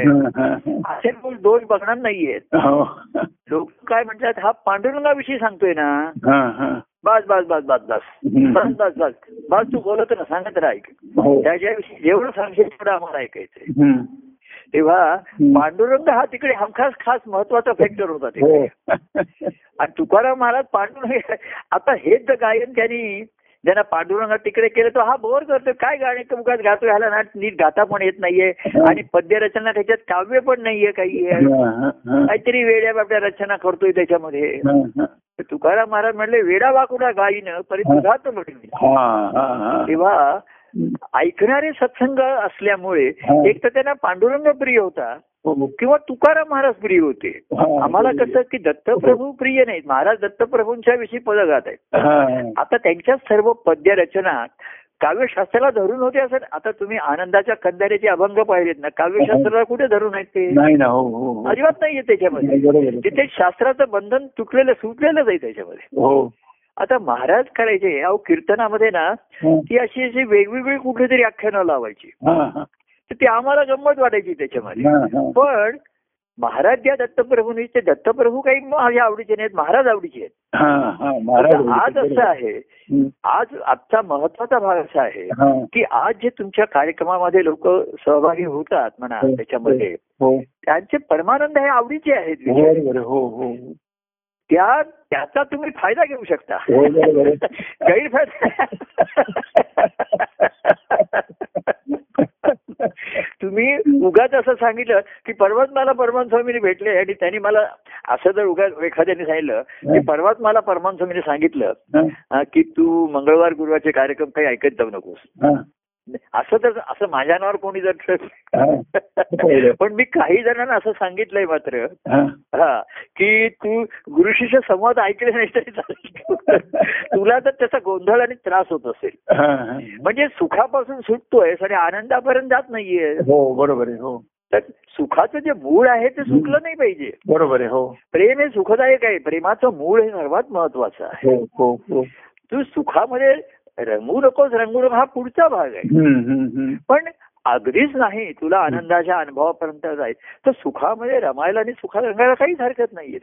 असे लोक दोष बघणार नाहीयेत. हो. लोक काय म्हणतात हा पांडुरंगाविषयी सांगतोय ना. बस बस बस बस बस. बस बस बस. बस तू बोलत ना सांगत राहा ऐक हो. त्याच्याविषयी जेवढं सांगशील तेवढं आम्हाला ऐकायचंय. तेव्हा. पांडुरंग हा तिकडे हमखास खास महत्त्वाचा फॅक्टर होता हो. तिकडे आणि तुकाराम महाराज पांडुरंग आता हेच गायन त्यांनी ज्यांना पांडुरंग तिकडे केलं तर हा बोर करतो काय गाणे उगाच गातो ह्याला ना नीट गाता पण येत नाहीये. आणि पद्य रचना त्याच्यात काव्य पण नाहीये काही. काहीतरी वेड्या बापड्या रचना करतोय त्याच्यामध्ये. तुकाराम महाराज म्हणले वेडा वाकुडा गाईन परी हा, हा, हा. तेव्हा ऐकणारे सत्संग असल्यामुळे हा. एक तर त्यांना पांडुरंग प्रिय होता हो. किंवा तुकाराम महाराज प्रिय होते हा. आम्हाला कसं की दत्तप्रभू प्रिय नाहीत महाराज दत्तप्रभूंच्या विषयी पद गात आहेत हा. आता त्यांच्या सर्व पद्य रचना काव्यशास्त्राला धरून होते असं आता तुम्ही आनंदाच्या कंदाऱ्याचे अभंग पाहिलेत ना काव्यशास्त्राला कुठे धरून आहेत ते हो हो हो. अजिबात नाहीये त्याच्यामध्ये. तिथे शास्त्राचं बंधन तुटलेलं सुटलेलंच आहे त्याच्यामध्ये हो आता महाराज करायचे अहो कीर्तनामध्ये ना हा, ती अशी अशी वेगवेगळी कुठली तरी आख्यानं लावायची हा, हा. तर ती आम्हाला गंमत वाटायची त्याच्यामध्ये हा, हा. पण महाराज ज्या दत्तप्रभूंनी ते दत्तप्रभू काही माझ्या आवडीचे नाहीत महाराज आवडीचे आहेत हा, हा. आज असं आहे. आज आजचा महत्त्वाचा भाग असा आहे हा. की आज जे तुमच्या कार्यक्रमामध्ये लोक सहभागी होतात म्हणा हो, त्याच्यामध्ये हो त्यांचे परमानंद हे आवडीचे आहेत त्या त्याचा तुम्ही फायदा घेऊ शकता. हो. गैरफायदा. तुम्ही उगाच असं सांगितलं की परवाच मला परमान स्वामीने भेटले आणि त्यांनी मला असं जर उगाच एखाद्याने सांगितलं की परवाच मला परमान स्वामीने सांगितलं की तू मंगळवार गुरुवारचे कार्यक्रम काही ऐकत जाऊ नकोस. असं तर असं माझ्या नावावर कोणी जर. पण मी काही जणांना असं सांगितलंय मात्र. हा. की तू गुरु शिष्य संवाद ऐकले नाही तरी तुला तर त्याचा गोंधळ आणि त्रास होत असेल. म्हणजे सुखापासून सुटतोय आणि आनंदापर्यंत जात नाहीये. हो बरोबर आहे हो. तर सुखाचं जे मूळ आहे ते सुकलं नाही पाहिजे. बरोबर आहे हो. प्रेम हे सुखदायक आहे. प्रेमाचं मूळ हे सर्वात महत्वाचं आहे. हो हो हो. तू सुखामध्ये रंगू नकोस रंगू नको हा पुढचा भाग आहे. पण अगदीच नाही तुला आनंदाच्या अनुभवापर्यंत जाईल तर सुखामध्ये रमायला आणि सुखात रंगायला काहीच हरकत नाहीये.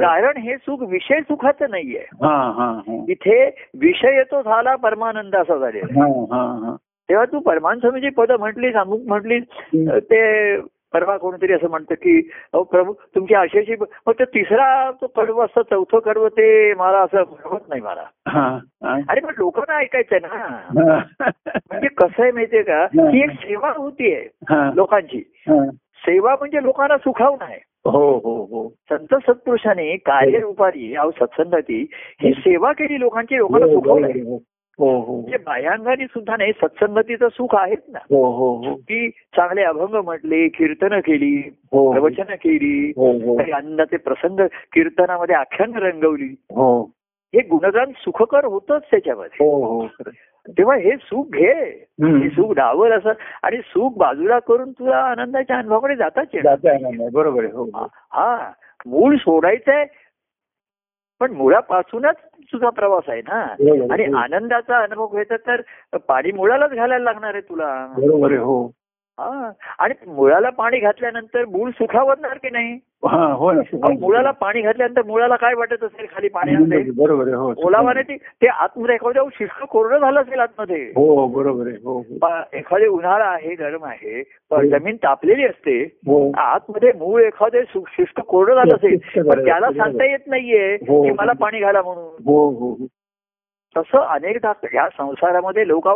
कारण हे सुख विषय सुखाचं नाहीये हा हा हा इथे विषय येतो झाला परमानंद असा झालेला. हा हा हा तेव्हा तू परमान स्वामीची पद म्हटलीस अमुक म्हटलीस हम्म. ते परवा कोणतरी असं म्हणतं की अहो प्रभू तुमची अशी मग ते तिसरा तो कडवं असतं चौथं कडवं ते मला असं बरोबर नाही मला. हा हा. अरे पण लोकांना ऐकायचंय ना. हा. म्हणजे कसं आहे माहितीये का ही. एक सेवा होतीये हा. लोकांची. हा. सेवा म्हणजे लोकांना सुखावणं आहे. हो हो हो. संत सत्पुरुषाने कार्यरूपारी अहो सत्संगती ही सेवा केली लोकांची लोकांना हो, हो हो. म्हणजे बाह्यांगाने सुद्धा नाही सत्संगतीचं सुख आहेच ना. हो की चांगले अभंग म्हटले कीर्तनं केली प्रवचनं केली काही आनंदाचे प्रसंग कीर्तनामध्ये आख्यान रंगवली. हो. गुणगान सुखकर होतच त्याच्यामध्ये. तेव्हा हे सुख घे. हे सुख डावर असं. आणि सुख बाजूला करून तुला आनंदाच्या अनुभवाकडे जाताच. बरोबर आहे. हा. मूळ सोडायचंय पण मुळापासूनच तुझा प्रवास आहे ना बरोबर आणि आहे. हो. आनंदाचा अनुभव घ्यायचा तर पाणी मुळालाच घालायला लागणार आहे तुला हो हा आणि मुळाला पाणी घातल्यानंतर मूळ सुखावणार की नाही? हा हो मुळाला पाणी घातल्यानंतर मुळाला काय वाटत असेल खाली पाण्यामध्ये? बरोबर हो. ओलावाने ते आतमध्ये एखाद्या शुष्क कोरडं झालं असेल आतमध्ये. हो बरोबर आहे हो हो. एखादे उन्हाळा आहे गरम आहे पण जमीन तापलेली असते. आतमध्ये मूळ एखादे शुष्क कोरडं झालं असेल पण त्याला सांगता येत नाहीये. की मला पाणी घाला म्हणून. हो हो हो. तसं अनेकदा या संसारामध्ये लोक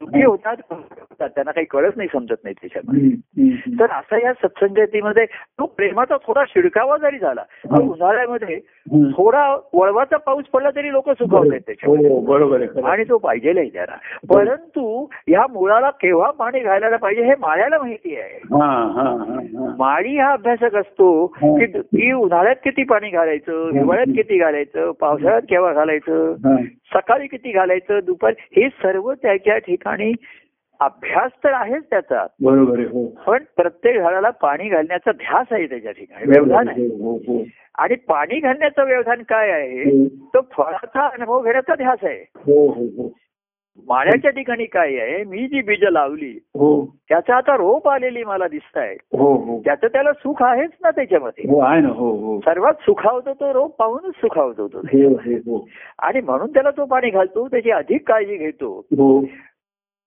दुःखी होतात होतात. त्यांना काही कळत नाही समजत नाही त्याच्यामध्ये. तर असा या सत्संगतीमध्ये तो प्रेमाचा थोडा शिडकावा जरी झाला तर उन्हाळ्यामध्ये. थोडा वळवाचा पाऊस पडला तरी लोक सुखावतात त्याच्यामध्ये हो बरोबर आहे खरं. आणि तो पाहिजेलाही त्याला. परंतु ह्या मुळाला केव्हा पाणी घालायला पाहिजे हे माळ्याला माहिती आहे. हा हा हा हा. माळी हा अभ्यासक असतो की की उन्हाळ्यात किती पाणी घालायचं हिवाळ्यात किती घालायचं पावसाळ्यात केव्हा घालायचं हा. सकाळी किती घालायचं दुपारी हे सर्व त्याच्या ठिकाणी अभ्यास तर आहेच त्याचा. बरोबर हो. पण प्रत्येक झाडाला पाणी घालण्याचा ध्यास आहे त्याच्या ठिकाणी. व्यवधान आहे. हो, हो. आणि पाणी घालण्याचं व्यवधान काय आहे. तो फळाचा अनुभव घेण्याचा ध्यास आहे. माळ्याच्या ठिकाणी काय आहे? मी जी बीज लावली हो. त्याचा आता रोप आलेली मला दिसत आहे हो हो. त्याचं त्याला सुख आहेच ना त्याच्यामध्ये? हो हो हो. सर्वात सुखावतो तो रोप पाहूनच सुखावतो तो. आणि म्हणून त्याला तो पाणी घालतो त्याची अधिक काळजी घेतो.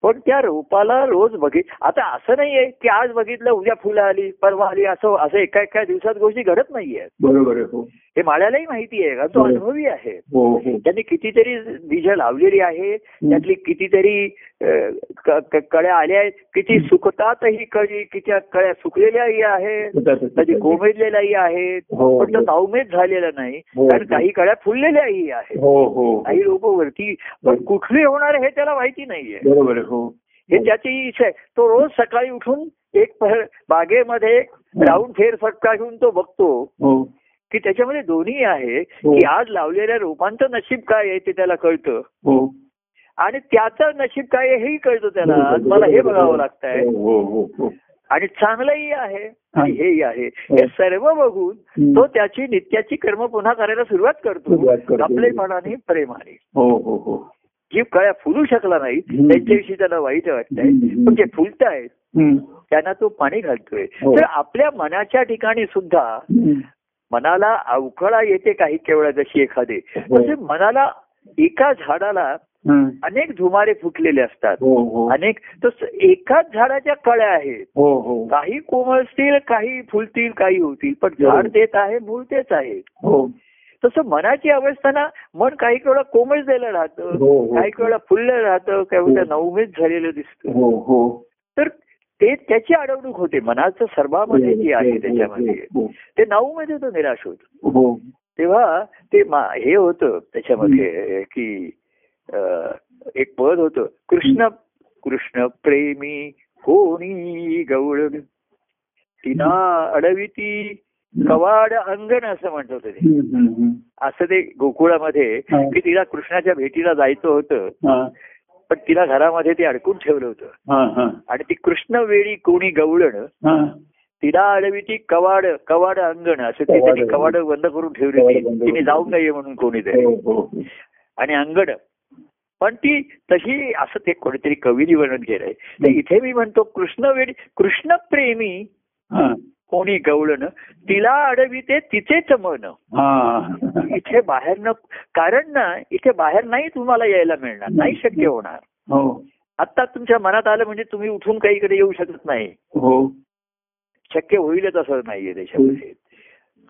पण त्या रोपाला रोज बघित आता असं नाहीये की आज बघितलं उद्या फुलं आली परवा आली असं असं एका एका दिवसात गोष्टी घडत नाहीये बरोबर आहे हो. हो हे माळ्यालाही माहिती आहे कारण तो हो. अनुभवी आहे. हो हो. त्यांनी कितीतरी बीज लावलेली आहे त्यातली कितीतरी क- क- कळ्या आल्या आहेत. किती सुकतातही कळी किती कळ्या सुकलेल्याही आहेत. कधी कोमेजलेल्याही आहेत. हो, पण तो हो. नावमेद झालेला नाही. हो, कारण हो. काही कळ्या फुललेल्याही आहेत. हो हो. काही लोक वरती पण कुठली होणार हे त्याला माहिती नाहीये. बरोबर आहे हो. हे त्याची इच्छा आहे तो रोज सकाळी उठून एक बागेमध्ये राऊंड फेर फटका घेऊन तो बघतो. हो. की त्याच्यामध्ये दोन्ही आहे हो. की आज लावलेल्या रोपांचं नशीब काय आहे ते त्याला कळतं हो आणि त्याचं नशीब काय आहे हेही कळतं त्याला आज मला हे बघावं लागतंय हो आणि चांगलंही आहे आणि हेही आहे हे सर्व बघून. तो त्याची नित्याची कर्म पुन्हा करायला सुरुवात करतो करतो. आपलेपणाने प्रेमाने जी कळ्या फुलू शकला नाही. त्यांच्याविषयी त्याला वाईट वाटतंय. पण जे फुलतायत हम्म. त्यांना तो पाणी घालतोय. तर आपल्या मनाच्या ठिकाणी सुद्धा. मनाला अवकळा येते काही केवळ जशी एखादे. हो. तसे मनाला एका झाडाला. अनेक झुमारे फुटलेले असतात. हो हो. अनेक तस एकाच झाडाच्या कळ्या आहेत. काही कोमळतील काही फुलतील काही होतील. पण झाड. तेच आहे मूळ तेच आहे. तसं मनाची अवस्था ना मन काही वेळा कोमळलेलं राहतं. हो, हो. काही वेळा फुललं राहतं. काही वेळा नवमेध झालेलं दिसतं. तर ते त्याची अडवणूक होते. मनाचं सर्वामध्ये जे आहे त्याच्यामध्ये. हो ते नऊमध्ये तो निराश होतो. हो. तेव्हा ते मा- हे होतं त्याच्यामध्ये की एक पद होतं. कृष्ण कृष्ण प्रेमी कोणी गवळ तिना अडविती कवाड अंगण असं म्हणत होतं ते. असं ते गोकुळामध्ये हा. की तिला कृष्णाच्या भेटीला जायचं होतं. हा, पण तिला घरामध्ये ते अडकून ठेवलं होतं. आणि ती कृष्ण वेळी कोणी गवळण. तिला अडवी ती कवाड कवाड अंगण असं ते कवाड त्यांनी. कवाड बंद करून ठेवली होती तिने. जाऊ नये म्हणून कोणीतरी. हो हो. आणि अंगण. पण ती तशी असं ते कोणीतरी कवीनी वर्णन केलंय तर इथे मी म्हणतो कृष्ण वेळी कृष्ण प्रेमी हा. कोणी गवळण तिला अडविते तिचेच मन हा. इथे बाहेर न कारण ना इथे बाहेर नाही तुम्हाला यायला मिळणार नाही शक्य होणार. हो. आता तुमच्या मनात आलं म्हणजे तुम्ही उठून काही इकडे येऊ शकत नाही. हो. शक्य होईलच असं नाहीये त्याच्यामध्ये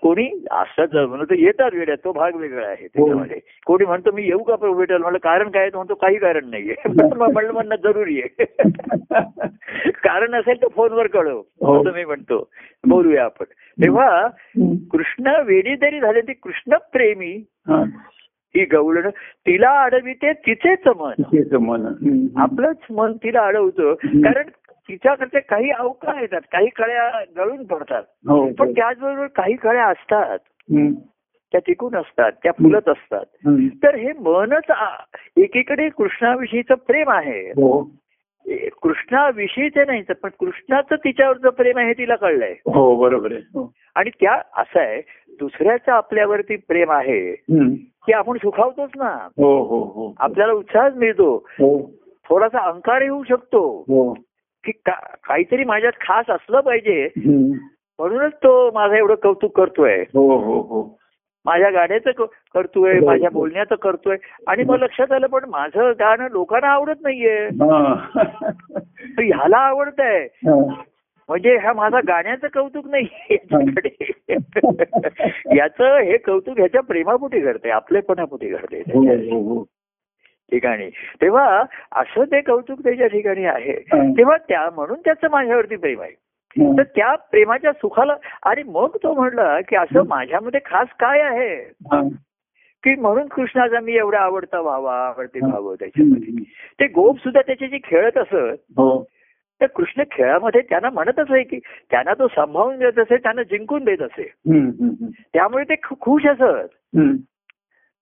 कोणी असं म्हणून येतात वेड्यात तो भाग वेगळा आहे त्याच्यामध्ये. कोणी म्हणतो मी येऊ का प्रभू भेटेल म्हणलं कारण काय? तो म्हणतो काही कारण नाहीये. म्हणलं म्हणणं जरुरी आहे. कारण असेल तर फोनवर कळव हो. असं मी म्हणतो. बोलूया आपण. तेव्हा कृष्ण वेडी जरी झाले ती कृष्ण प्रेमी हा. ही गवळण तिला अडविते तिचेच मन. तेच मन. हम्म. आपलंच मन तिला अडवतं. कारण तिच्याकडचे काही अवकाळ येतात काही कळ्या गळून पडतात. हो पण त्याचबरोबर काही कळ्या असतात. त्या टिकून असतात त्या फुलत असतात. तर हे मनच एकीकडे कृष्णाविषयीचं प्रेम आहे. हो. ए- कृष्णाविषयीचं नाही तर पण कृष्णाचं तिच्यावरचं प्रेम आहे हे तिला कळलंय. हो बरोबर आहे. हो. आणि त्या असं आहे दुसऱ्याचं आपल्यावरती प्रेम आहे. की आपण सुखावतोच ना. हो हो हो. आपल्याला उत्साहच मिळतो. हो. थोडासा अहंकार येऊ शकतो. हो. की काहीतरी माझ्यात खास असलं पाहिजे. म्हणूनच तो माझं एवढं कौतुक करतोय. हो हो हो. माझ्या गाण्याचं करतोय. माझ्या बोलण्याचं करतोय. आणि मग लक्षात आलं पण माझं गाणं लोकांना आवडत नाहीये. हा. ह्याला आवडतंय. हा. म्हणजे हा माझा गाण्याचं कौतुक नाही याचं हे कौतुक ह्याच्या प्रेमापोटी घडतंय आपलेपणापोटी हो. ठिकाणी तेव्हा असं ते कौतुक त्याच्या ठिकाणी आहे. तेव्हा त्या म्हणून त्याचं माझ्यावरती प्रेम आहे. तर त्या प्रेमाच्या सुखाला आणि मग तो म्हणला की असं माझ्यामध्ये खास काय आहे. की म्हणून कृष्णाचा मी एवढा आवडता व्हावा आवडते व्हावं त्याच्या हम्म. ते गोप सुद्धा त्याच्याशी खेळत असत हो तर कृष्ण खेळामध्ये त्यांना म्हणतच आहे की त्यांना तो सांभाळून देत असे त्यांना जिंकून देत असे. त्यामुळे ते खुश असत.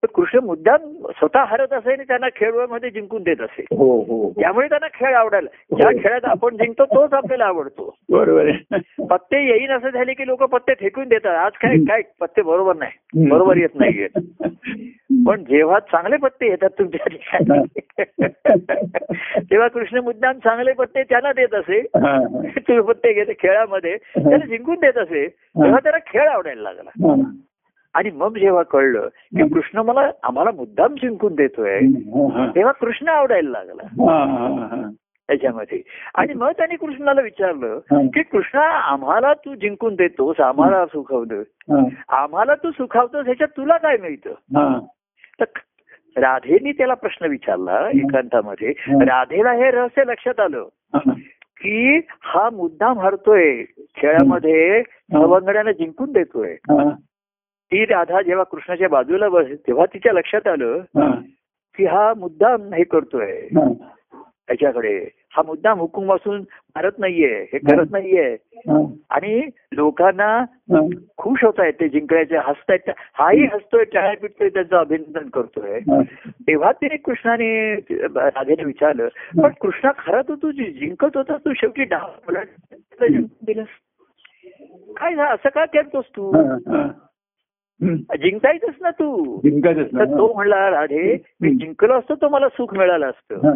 तर कृष्ण मुद्दाम स्वतः हरत असे आणि त्यांना खेळामध्ये जिंकून देत असे हो हो. त्यामुळे त्यांना खेळ आवडायला. ज्या खेळात आपण जिंकतो तोच आपल्याला आवडतो. बरोबर आहे. पत्ते येईन असं झाले की लोक पत्ते फेकून देतात. आज काय काय पत्ते बरोबर नाही. बरोबर येत नाहीये पण जेव्हा चांगले पत्ते येतात तुमच्या ठिकाणी तेव्हा कृष्ण मुद्दाम चांगले पत्ते त्यांना देत असे हा, हा. तुम्ही पत्ते घेते खेळामध्ये त्याला जिंकून देत असे तेव्हा त्याला खेळ आवडायला लागला. हा. आणि मग जेव्हा कळलं की कृष्ण मला आम्हाला मुद्दाम जिंकून देतोय हा. तेव्हा कृष्ण आवडायला लागला. त्याच्यामध्ये आणि मग त्यांनी कृष्णाला विचारलं. की कृष्णा आम्हाला तू जिंकून देतोस आम्हाला सुखवतं. आम्हाला तू सुखावतोस ह्याच्यात तुला काय मिळतं हा. तर राधेनी त्याला प्रश्न विचारला एकांतामध्ये. राधेला हे रहस्य लक्षात आलं. की हा मुद्दाम हरतोय खेळामध्ये सवंगड्यानं जिंकून देतोय हा. ती राधा जेव्हा कृष्णाच्या बाजूला बस तेव्हा तिच्या लक्षात आलं. की हा मुद्दाम हे करतोय. त्याच्याकडे हा मुद्दाम हुकूम असून मारत नाहीये हे करत नाहीये. आणि लोकांना. खुश होत आहेत ते जिंकण्याचे हसतायत हाही हसतोय टाळ्या पिटतोय त्यांचं अभिनंदन करतोय. तेव्हा तिने कृष्णाने राधेने विचारलं पण कृष्णा खरा तू तू जि- जिंकत होता तू शेवटी डाव दिलंस काय असं का करतोस तू. जिंकायचंच ना तू. जिंकायचंच ना. तर तो म्हणला राधे मी जिंकलो असतो तो मला सुख मिळालं असतं. हा.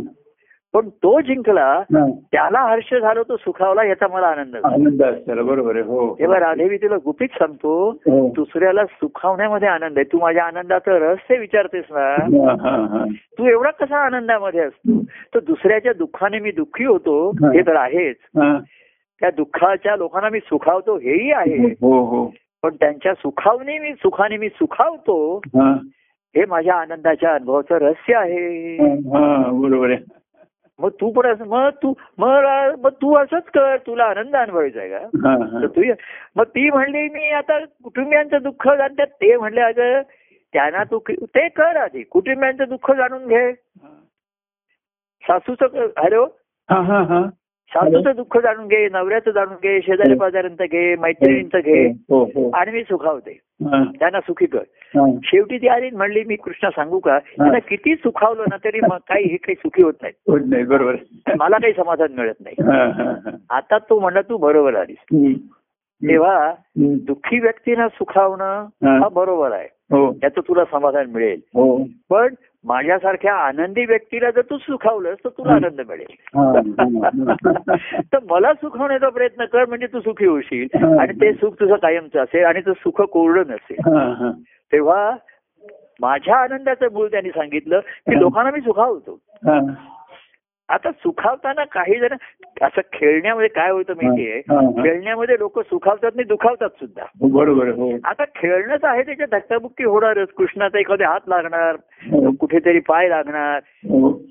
पण तो जिंकला हा. त्याला हर्ष झालो तो सुखावला याचा मला आनंद आनंद बरोबर आहे. हो तेव्हा राधे मी तुला गुपित सांगतो हो. दुसऱ्याला सुखावण्यामध्ये आनंद आहे. तू माझ्या आनंदाचं रहस्य विचारतेस ना. हा, हा, हा. तू एवढा कसा आनंदामध्ये असतो? तर दुसऱ्याच्या दुःखाने मी दुःखी होतो. हा. हे तर आहेच. हा. त्या दुःखाच्या लोकांना मी सुखावतो हेही आहे. हो हो. पण त्यांच्या सुखावणे मी सुखाने मी सुखावतो. हा. माझ्या आनंदाच्या अनुभवाचं रहस्य आहे. हा, बरोबर आहे. मग तू पण असं मग तू मग मग तू असंच कर तुला आनंद अनुभवायचा आहे का? तर. तू मग ती म्हणली मी आता कुटुंबियांचं दुःख जाणतात ते म्हणले अगं त्यांना तू ते कर आधी. कुटुंबियांचं दुःख जाणून घे. सासूचं हॅलो. सासूचं दुःख जाणून घे नवऱ्याचं जाणून घे शेजारी पाजाऱ्यांचं घे मैत्रिणींचं घे हो हो आणि मी सुखावते हा, त्यांना सुखी कर. हा. शेवटी ती आली म्हणली मी कृष्णा सांगू का? त्यांना किती सुखावलं ना तरी काही हे काही सुखी होत नाही. बरोबर. मला काही समाधान मिळत नाही. हा, हा, हा. आता तो म्हणला तू बरोबर आलीस. तेव्हा. दुःखी व्यक्तीला सुखावणं हा. हा बरोबर आहे. हो. त्याचं तुला समाधान मिळेल. हो. पण माझ्यासारख्या आनंदी व्यक्तीला जर तू सुखावलंस तर तुला आनंद मिळेल. तर मला सुखवण्याचा प्रयत्न कर म्हणजे तू सुखी होशील. आणि ते सुख तुझं कायमचं असेल आणि ते सुख कोरडं नसेल. तेव्हा माझ्या आनंदाचं मूळ त्यांनी सांगितलं की लोकांना मी सुखावतो हा. आता सुखावताना काही जण असं खेळण्यामध्ये काय होतं माहितीये? हा, हा. खेळण्यामध्ये लोक सुखावतात आणि दुखावतात सुद्धा. बरोबर आहे, हो. आता खेळणंच आहे त्याच्या धक्काबुक्की होणारच. कृष्णाचा एखादे हात लागणार हो. कुठेतरी पाय लागणार. हो.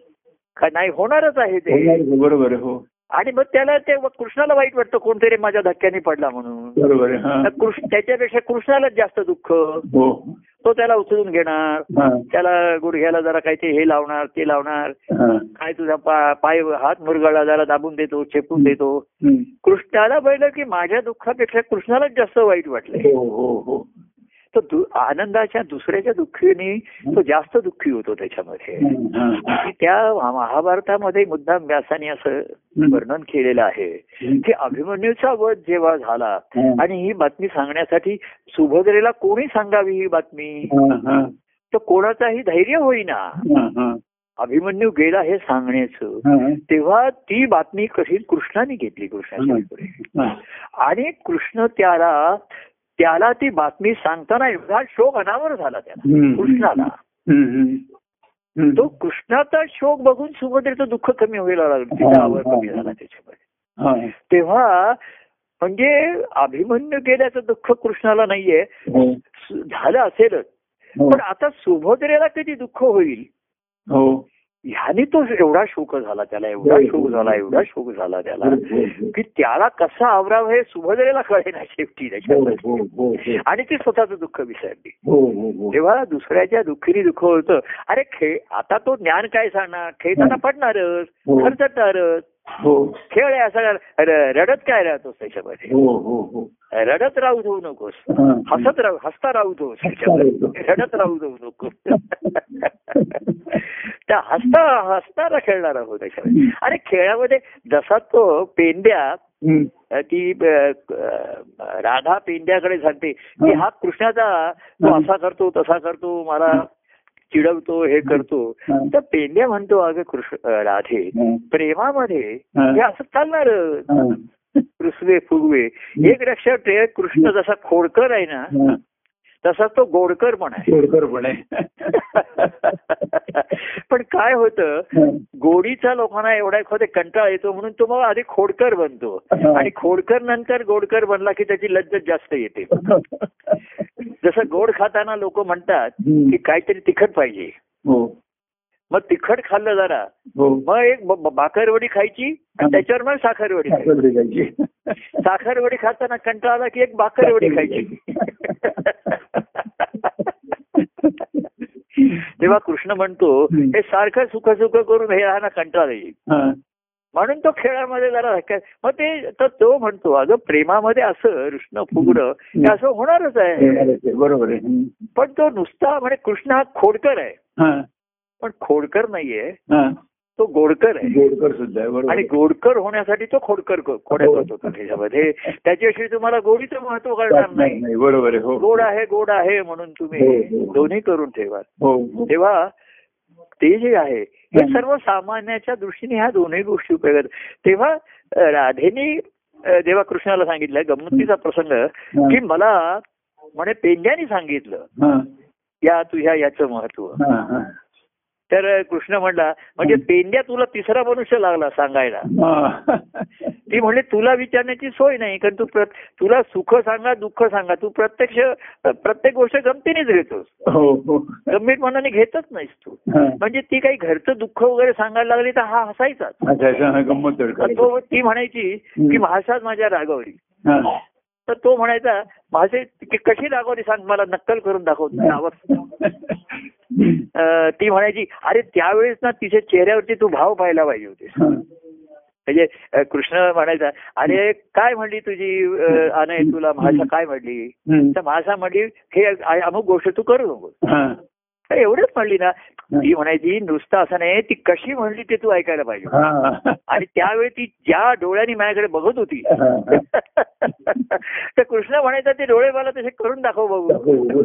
का नाही होणारच आहे ते. बरोबर हो. आणि मग त्याला ते कृष्णाला वाईट वाटतं कोणतरी माझ्या धक्क्याने पडला म्हणून. बरोबर हा. त्याच्यापेक्षा कृष्णालाच जास्त दुःख. हो. तो त्याला उचलून घेणार. त्याला गुडघ्याला जरा काही ते हे लावणार ते लावणार. काय तुझा पाय हात मुरगळला जरा दाबून देतो चेपून देतो. कृष्णाला पाहिलं की माझ्या दुःखापेक्षा कृष्णालाच जास्त वाईट वाटलंय. हो हो हो. तर दु- आनंदाच्या दुसऱ्याच्या दुःखीने तो जास्त दुःखी होतो त्याच्यामध्ये त्या महाभारतामध्ये मुद्दाम व्यासाने असं वर्णन केलेलं आहे की अभिमन्यूचा वध जेव्हा झाला. आणि ही बातमी सांगण्यासाठी सुभद्रेला कोणी सांगावी ही बातमी. तर कोणाचाही धैर्य होईना. अभिमन्यू गेला हे सांगण्याचं. तेव्हा ती बातमी कशी कृष्णाने घेतली कृष्णाच्या पुढे. आणि कृष्ण त्याला त्याला ती बातमी सांगताना एवढा शोक अनावर झाला त्याला. कृष्णाला. तो कृष्णाचा शोक बघून सुभद्रेचं दुःख कमी व्हायला लागलं तिचा आवर कमी झाला त्याच्यामध्ये. तेव्हा म्हणजे अभिमन्यू गेल्याचं दुःख कृष्णाला नाहीये हो. झालं असेलच हो. पण आता सुभद्रेला किती दुःख होईल हो ह्याने तो एवढा शोक झाला त्याला एवढा शोक. झाला एवढा शोक झाला त्याला की त्याला कसं आवरावं हे सुभद्रेला कळेना शेवटी हो, त्याच्यामध्ये हो, हो. आणि ती स्वतःचं दुःख विसरली. तेव्हा दुसऱ्याच्या दुःखीने दुःख होतं अरे खेळ आता तो ज्ञान काय सांगणार खेळताना पडणारच. खर्चणारच खेळ आहे असं रडत काय राहतोस त्याच्यामध्ये? हो, हो, हो. रडत राहू देऊ नकोस. हा. हसत राहू हसता राहू देऊ त्याच्यामध्ये. रडत राहू देऊ नको त्या हसता हसताना खेळणार आहोत त्याच्यामध्ये. आणि खेळामध्ये जसा तो पेंड्या ती राधा पेंड्याकडे सांगते की हा कृष्णाचा तो असा करतो तसा करतो मला चिडवतो हे करतो. तर पेंड्या म्हणतो अगं कृष्ण राधे. प्रेमामध्ये हा. असं चालणार. कृष्वे फुगवे एक लक्षात ठेव कृष्ण जसा खोडकर आहे ना. तसाच तो गोडकर पण आहे. शोरकर पण आहे. पण काय होतं. गोडीचा लोकांना एवढा एखादा कंटाळा येतो म्हणून तो मग आधी खोडकर बनतो. आणि खोडकर नंतर गोडकर बनला की त्याची लज्जत जास्त येते. जसं गोड खाताना लोक म्हणतात. की काहीतरी तिखट पाहिजे. हो. मग तिखट खाल्लं जरा हो. मग एक भाकरवडी खायची आणि त्याच्यावर मग साखरवडी खायची. साखरवडी खाताना कंटाळा आला की एक भाकरवडी खायची. तेव्हा कृष्ण म्हणतो. हे सारखं सुख सुख करून हे राहणं कंटाळा येईल. म्हणून तो खेळामध्ये जरा धक्का- मग ते तर तो म्हणतो अगं प्रेमामध्ये असं कृष्ण फुगणं हे असं होणारच आहे बरोबर आहे. पण तो नुसता म्हणजे कृष्ण हा खोडकर आहे. पण खोडकर नाहीये. तो गोडकर आहे गोडकर सुद्धा आणि. गोडकर होण्यासाठी तो खोडकर क- खोड्या हो. करतो तो त्याच्यामध्ये त्याच्याविषयी तुम्हाला गोडीचं महत्त्व कळणार नाही बरोबर हो गोड आहे गोड आहे म्हणून तुम्ही हो. दोन्ही करून ठेवा. तेव्हा ते जे आहे हे. सर्व सामान्याच्या दृष्टीने ह्या दोन्ही गोष्टी उपयोगात तेव्हा राधेनी जेव्हा कृष्णाला सांगितलं गमतीचा प्रसंग की मला म्हणे पेंड्याने सांगितलं. या तुझ्या याचं महत्त्व. तर कृष्ण म्हणला म्हणजे पेंड्या तुला तिसरा मनुष्य लागला सांगायला. ती म्हणले तुला विचारण्याची सोय नाही कारण तू तुला सुख सांगा दुःख सांगा तू प्रत्यक्ष प्रत्येक गोष्ट गमतीनेच घेतोस. हो हो. गंभीर मनाने घेतच नाहीस तू. म्हणजे ती काही घरचं दुःख वगैरे सांगायला लागली तर हा हसायचाच. तो म्हणायची की महासात माझ्या रागावली. तर तो म्हणायचा माझे कशी रागावली सांग मला नक्कल करून दाखव ती म्हणायची अरे त्यावेळेस ना तिच्या चेहऱ्यावरती तू भाव पाहायला पाहिजे होते. म्हणजे कृष्ण म्हणायचा अरे काय म्हणली तुझी अनय तुला भाषा काय म्हणली. तर भाषा म्हणली हे अमुक गोष्ट तू करू नको हा. एवढंच म्हणली ना ती म्हणायची नुसतं असं नाही ती कशी म्हणली ते तू ऐकायला पाहिजे. आणि त्यावेळी ती ज्या डोळ्यांनी माझ्याकडे बघत होती. तर कृष्ण म्हणायचा ते डोळे मला तसे करून दाखव बघू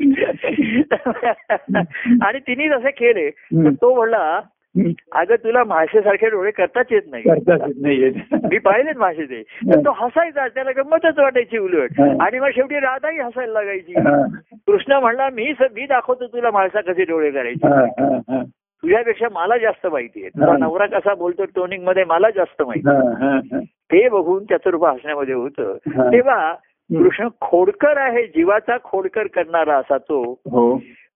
आणि तिने तसे केले तर तो म्हणला अगं तुला माशासारखे डोळे करताच येत नाही. करताच येत नाहीये मी पाहिलेत मासे ते तर तो हसायचा त्याला गंमतच वाटायची उलट. हा. आणि मग शेवटी राधाही हसायला लागायची. हा. कृष्ण म्हणला मी मी दाखवतो तुला माणसा कसे डोळे करायचे. हा, हा, हा. तुझ्यापेक्षा मला जास्त माहिती आहे. तुझा हा. नवरा कसा बोलतो टोनिंगमध्ये मला जास्त माहिती हा, हा, हा. ते बघून त्याचं रूप हसण्यामध्ये होतं. हा. तेव्हा कृष्ण खोडकर आहे जीवाचा खोडकर करणारा असा तो.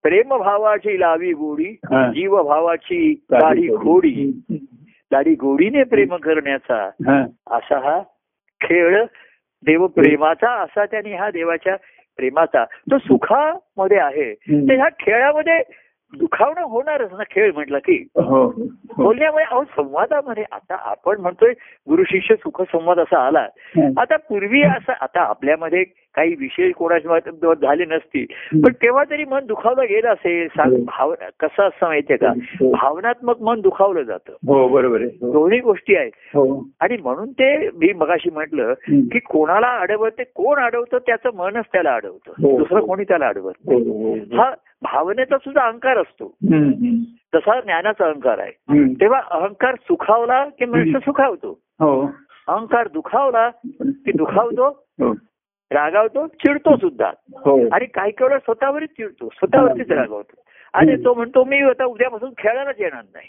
हो प्रेमभावाची लावी गोडी. जीव भावाची दाढी खोडी दाढी गोडीने प्रेम करण्याचा. असा हा खेळ देव प्रेमाचा असा त्याने हा देवाच्या प्रेमाचा तो सुखामध्ये आहे. तर ह्या खेळामध्ये दुखावणं होणारच ना खेळ म्हटलं की हो हो. बोलण्यामुळे अहो संवादामध्ये आता आपण म्हणतोय गुरु शिष्य सुख संवाद असा आला. आता पूर्वी असं आता आपल्यामध्ये काही विषय कोणाच्या झाले नसतील पण केव्हा तरी मन दुखावलं गेलं असेल सांग. भाव कसं असं माहितीये का हो. भावनात्मक मन दुखावलं जातं हो बरोबर आहे. दोन्ही गोष्टी आहेत आणि म्हणून ते मी मगाशी म्हटलं. की कोणाला अडवते कोण अडवतं त्याचं मनच त्याला अडवतं. दुसरं कोणी त्याला अडवत. हा भावनेचा सुद्धा अहंकार असतो. तसा ज्ञानाचा अहंकार आहे. तेव्हा अहंकार सुखावला की मनुष्य. सुखावतो? हो. अहंकार दुखावला की दुखावतो? हो. रागावतो चिडतो सुद्धा. हो. आणि काही केवळ स्वतःवरच चिडतो स्वतःवरतीच रागावतो. आणि तो म्हणतो मी आता उद्यापासून खेळायलाच येणार नाही.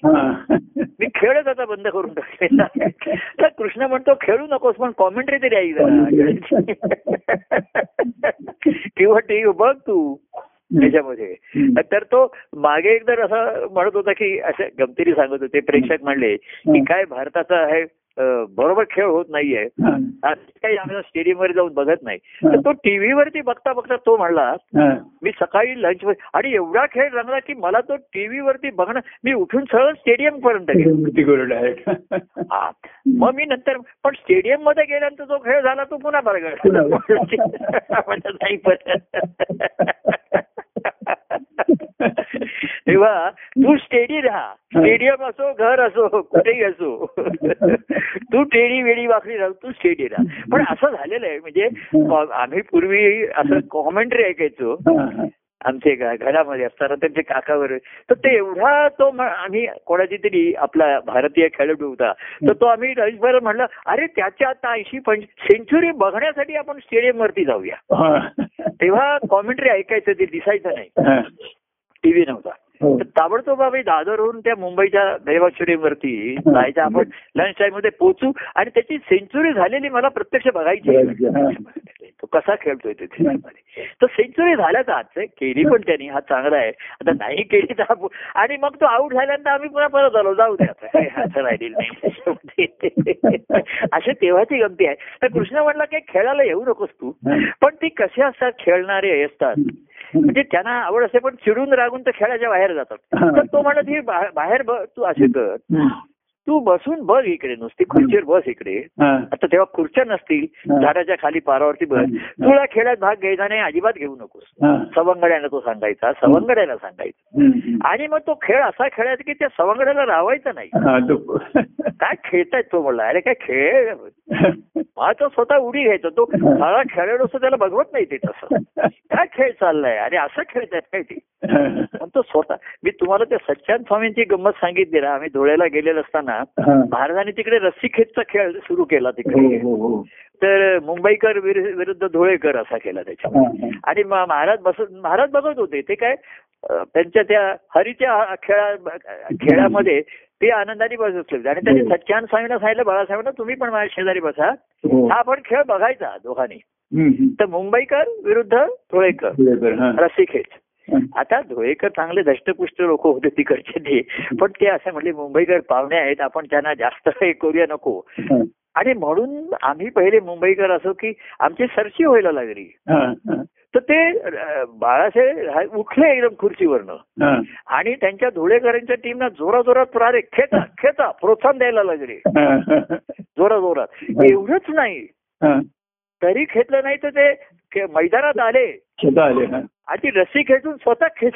मी खेळच आता बंद करून टाकलेला आहे. तर कृष्ण म्हणतो खेळू नकोस पण कॉमेंट्री तरी जरा. किंवा टीव्ही बघ तू. त्याच्यामध्ये. तर तो मागे एकदा असं म्हणत होता की असं गमतीने सांगत होते प्रेक्षक म्हणले की काय भारताचा आहे बरोबर खेळ होत नाहीये. काही आम्ही स्टेडियम वर जाऊन बघत नाही. तर तो टीव्हीवरती बघता बघता तो म्हणला. मी सकाळी लंच आणि एवढा खेळ रंगला की मला तो टीव्हीवरती बघणं मी उठून सरळ स्टेडियम पर्यंत गेलो. मग मी नंतर पण स्टेडियममध्ये गेल्यानंतर जो खेळ झाला तो पुन्हा बघा म्हणजे नाही तेव्हा तू स्टेडी राहा. स्टेडियम असो घर असो कुठेही असो. तू टेडी वेडी वाकडी राहू तू स्टेडी राहा. पण असं झालेलं आहे म्हणजे आम्ही पूर्वी असं कॉमेंट्री ऐकायचो. आमचे घरामध्ये असताना त्यांचे काकावर. तर ते एवढा तो आम्ही कोणाची तरी आपला भारतीय खेळाडू होता. तर तो आम्ही रविवार म्हणलं अरे त्याच्या आता ऐंशी पंच सेंचुरी बघण्यासाठी आपण स्टेडियम वरती जाऊया. तेव्हा कॉमेंट्री ऐकायचं ते दिसायचं नाही. हा. टीव्ही नव्हता. हो. ताबडतोब आम्ही दादरहून त्या मुंबईच्या देवाश्वरी वरती जायचं. आपण लंच टाइममध्ये पोहोचू. आणि त्याची सेंचुरी झालेली मला प्रत्यक्ष बघायची. तो कसा खेळतोय तिथे? तर सेंचुरी झाल्याच आज आहे. केली पण त्यांनी हा चांगला आहे. आता नाही केली तर आणि मग तो आऊट झाल्यानंतर आम्ही पुन्हा परत आलो. जाऊ दे आता. काही असं राहिलेलं नाही. अशी तेव्हाची गमती आहे. तर कृष्ण म्हणला काही खेळायला येऊ नकोस तू. पण ती कसे असतात? खेळणारे असतात. म्हणजे त्यांना आवड असते पण चिडून रागून तर खेळाच्या बाहेर जातात. तर तो म्हणत ही बाहेर तू असे कर. तू बसून बघ इकडे नुसती खुर्चीवर बस इकडे. आता तेव्हा खुर्च्या नसतील. झाडाच्या खाली पारावरती बस. तुला खेळात भाग घ्यायचा नाही अजिबात घेऊ नकोस. सवंगड्याला तो सांगायचा सवंगड्याला सांगायचा. आणि मग तो खेळ असा खेळायचा की त्या सवंगड्याला रावायचा नाही. काय खेळतायत तो म्हणला अरे काय खेळ? हा तो स्वतः उडी घ्यायचा. तो सगळा खेळाडू असतो त्याला बघवत नाही ते तसं. काय खेळ चाललाय? अरे असं खेळतायत काय ते? पण तो स्वतः मी तुम्हाला त्या सच्चान स्वामींची गंमत सांगितली ना आम्ही धुळ्याला गेलेलो असताना हा. महाराजांनी तिकडे रस्सी खेचचा खेळ सुरू केला हो, तिकडे हो, हो. तर मुंबईकर विर- विरुद्ध धुळेकर असा केला त्याच्या हा, हा. आणि महाराज बस महाराज बघत होते ते काय त्यांच्या त्या हरीच्या खेळा खेळामध्ये ते आनंदाने बसत होते आणि त्यांनी हो. सच्चान स्वामींना सांगितलं बाळासाहेबांना तुम्ही पण माझ्या शेजारी बसा हो. हा आपण खेळ बघायचा दोघांनी. तर मुंबईकर विरुद्ध धुळेकर बरोबर, हा. रस्सी खेच हा. आता धुळेकर चांगले धष्टपुष्ट लोक होते तिकडचे ते पण ते असं म्हणले मुंबईकर पाहुणे आहेत आपण त्यांना जास्त हे करूया नको. आणि म्हणून आम्ही पहिले मुंबईकर असो की आमची सरशी व्हायला लागली. तर ते बाळासाहेब उठले एकदम खुर्चीवरनं. आणि त्यांच्या धुळेकरांच्या टीमना जोरा जोरात पुरारे खेचा खेचा प्रोत्साहन द्यायला लागले हा. जोरा जोरात एवढंच नाही. तरी खेचलं नाही तर ते मैदानात आले. आले. आणि ती रस्सी खेचून स्वतः खेच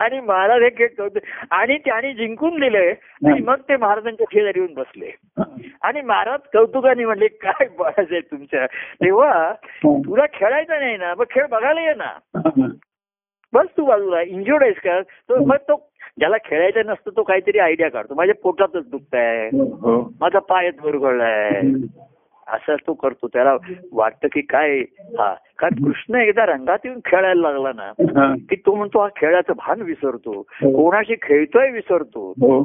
आणि महाराज हे खेळ आणि त्याने जिंकून दिले आणि मग ते महाराजांच्या शेजारी येऊन बसले. आणि महाराज कौतुकाने म्हणले काय बळाच आहे तुमच्या? तेव्हा तुला खेळायचं नाही ना मग खेळ बघायला ये ना. बस तू बाजूला इंजुर्ड आहेस का? तो मग तो ज्याला खेळायचं नसतं तो काहीतरी आयडिया काढतो माझ्या पोटातच दुखतंय हो, हो. माझा पायच मुरगळलाय असं तो करतो त्याला वाटतं की काय हा कारण कृष्ण एकदा रंगात येऊन खेळायला लागला ना हा. की तो म्हणतो हा खेळाचं भान विसरतो कोणाशी खेळतोय विसरतो हो.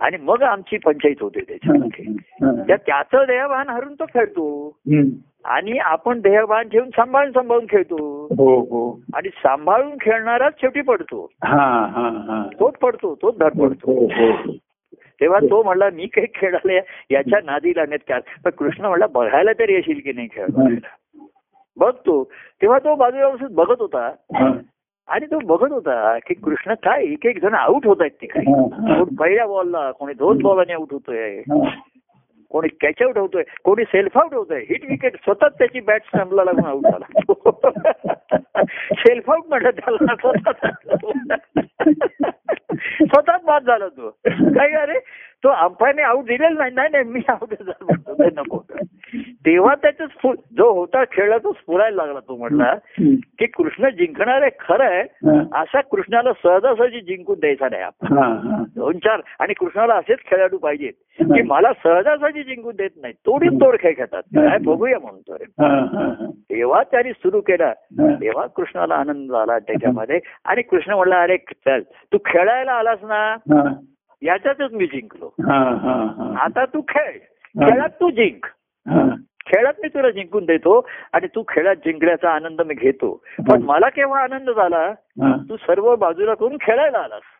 आणि मग आमची पंचायत होते हा. त्याच्यामध्ये हा. त्या त्याचं देहभान हरून तो खेळतो. आणि आपण देहभान ठेवून सांभाळून सांभाळून खेळतो. हो हो. आणि सांभाळून खेळणाराच शेवटी पडतो. हा हा हा. तोच पडतो तोच धड पडतो. हो तेव्हा तो म्हणला मी काही खेळाले याच्या नादी लागण्यात काय पण कृष्ण म्हणला बघायला तरी येशील की नाही खेळ. बघतो. तेव्हा तो बाजूला बघत होता. आणि तो बघत होता की कृष्ण काय एक एक जण आऊट होत आहेत तिकडे. हा. हा. कोण पहिल्या बॉलला कोणी दोन बॉलाने आऊट होतोय. कोणी कॅच आउट होतोय कोणी सेल्फ आउट होतोय. हिट विकेट स्वतःच त्याची बॅट स्टंपला लागून आउट झाला. सेल्फ आउट म्हटलं त्याला. स्वतःच बाद झाला तो. काय अरे तो अंपायरने आऊट दिलेला नाही नाही नाही मी आऊट झालो म्हणतो, "नाही, नको तेव्हा त्याचं जो होता खेळला तो स्फुरायला लागला तो म्हटला. की कृष्ण जिंकणार आहे खरं आहे. असा कृष्णाला सहजासहजी जिंकून द्यायचा नाही आपण. दोन चार आणि कृष्णाला असेच खेळाडू पाहिजेत की मला सहजासहजी जिंकून देत नाही तोडीच तोड खेळ खेळतात काय बघूया म्हणतोय. हा. हा. तेव्हा त्यांनी सुरू केला. तेव्हा कृष्णाला आनंद झाला त्याच्यामध्ये आणि कृष्ण म्हणला अरे चल तू खेळायला आलास ना. याच्यातच मी जिंकलो हा. हा. हा. आता तू खेळ खेळात तू जिंक हा. खेळात मी तुला जिंकून देतो आणि तू खेळात जिंकण्याचा आनंद मी घेतो पण मला केव्हा आनंद झाला हा. तू सर्व बाजूला करून खेळायला आलास हा.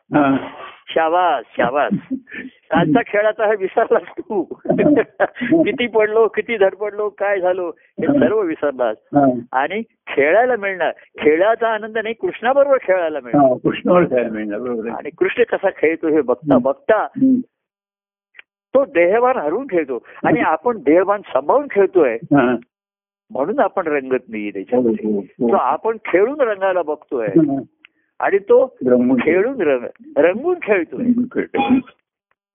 शाबास शाबास कालचा खेळाचा हे विसरलास तू किती पडलो किती धडपडलो काय झालो हे सर्व विसरलास हा. आणि खेळायला मिळणार खेळाचा आनंद नाही कृष्णाबरोबर खेळायला मिळणार हा. कृष्णावर खेळायला मिळणार. आणि कृष्ण कसा खेळतो हे बघता बघता. तो देहभान हरवून खेळतो आणि आपण देहभान सांभाळून खेळतोय हा. म्हणून आपण रंगत नाहीये हो, त्याच्यामध्ये हो, हो. तो आपण खेळून रंगायला बघतोय हा. आणि तो खेळून रंग रंगून खेळतोय. खेळतो.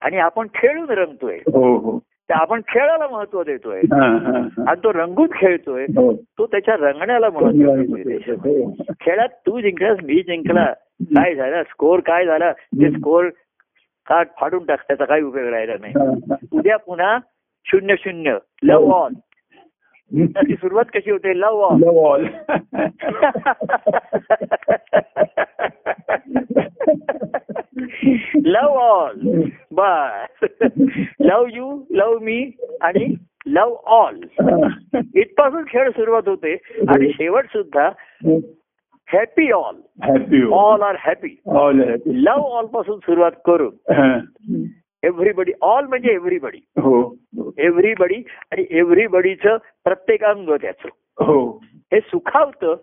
आणि आपण खेळून रंगतोय. हो हो. तर आपण खेळाला महत्त्व देतोय. आणि तो रंगून खेळतोय हो. तो त्याच्या रंगण्याला महत्त्व देतोय. खेळात तू जिंकलास मी जिंकला. काय झालं? स्कोर काय झाला? ते स्कोर कार्ड फाडून टाक त्याचा काही उपयोग राहिला नाही. उद्या पुन्हा शून्य शून्य. लव ऑन त्याची सुरुवात कशी होते love on Love all. Love all bus love you love me आणि लव ऑल इथपासून खेळ सुरुवात होते आणि शेवट सुद्धा हॅपी ऑल Happy हो. All are happy happy. Love ऑलपासून सुरुवात करून. एव्हरीबडी ऑल म्हणजे एव्हरीबडी हो. एव्हरीबडी आणि एव्हरीबडीचं प्रत्येक अंग त्याचं. हो. हे सुखावतं.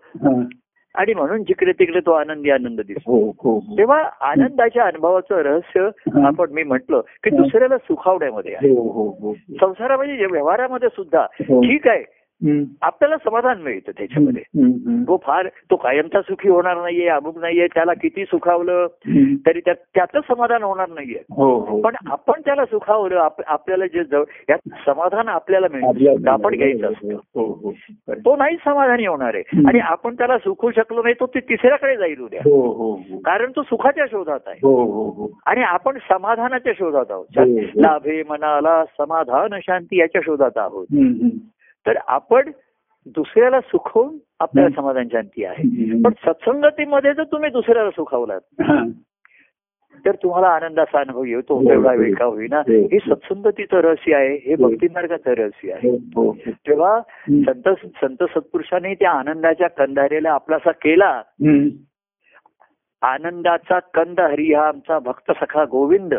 आणि म्हणून जिकडे तिकडे तो आनंदी आनंद दिसतो. हो. तेव्हा आनंदाच्या अनुभवाचं रहस्य आपण मी म्हटलं की दुसऱ्याला सुखावण्यामध्ये आहे. संसारामध्ये व्यवहारामध्ये सुद्धा. ठीक आहे. आपल्याला समाधान मिळतं त्याच्यामध्ये. तो फार तो कायमचा सुखी होणार नाहीये अमुक नाहीये त्याला किती सुखावलं. तरी त्या- त्याचं समाधान होणार नाहीये. हो हो. पण आपण त्याला सुखावलं आप- आपल्याला जे जवळ यात समाधान आपल्याला मिळतं. आपण घ्यायचं असतं. हो. तो नाही समाधानी होणार आहे. आणि आपण त्याला सुखू शकलो नाही तो ते तिसऱ्याकडे जाईल उद्या. कारण तो सुखाच्या शोधात आहे. आणि आपण समाधानाच्या शोधात आहोत. लाभे मनाला समाधान शांती याच्या शोधात आहोत. तर आपण दुसऱ्याला सुखवून आपल्याला. समाधान शांती आहे. पण सत्संगतीमध्ये जर तुम्ही दुसऱ्याला सुखावलात हा. तर तुम्हाला आनंदाचा अनुभव येतो हो, तेवढा हो. वेळ का होईना हो. हे सत्संगतीचं रहस्य आहे हे हो. भक्ती मार्गाचं रहस्य आहे हो हो हो. तेव्हा. संत संत सत्पुरुषांनी त्या आनंदाच्या कंधारेला आपलासा केला. आनंदाचा कंद हरी हा आमचा भक्त सखा गोविंद.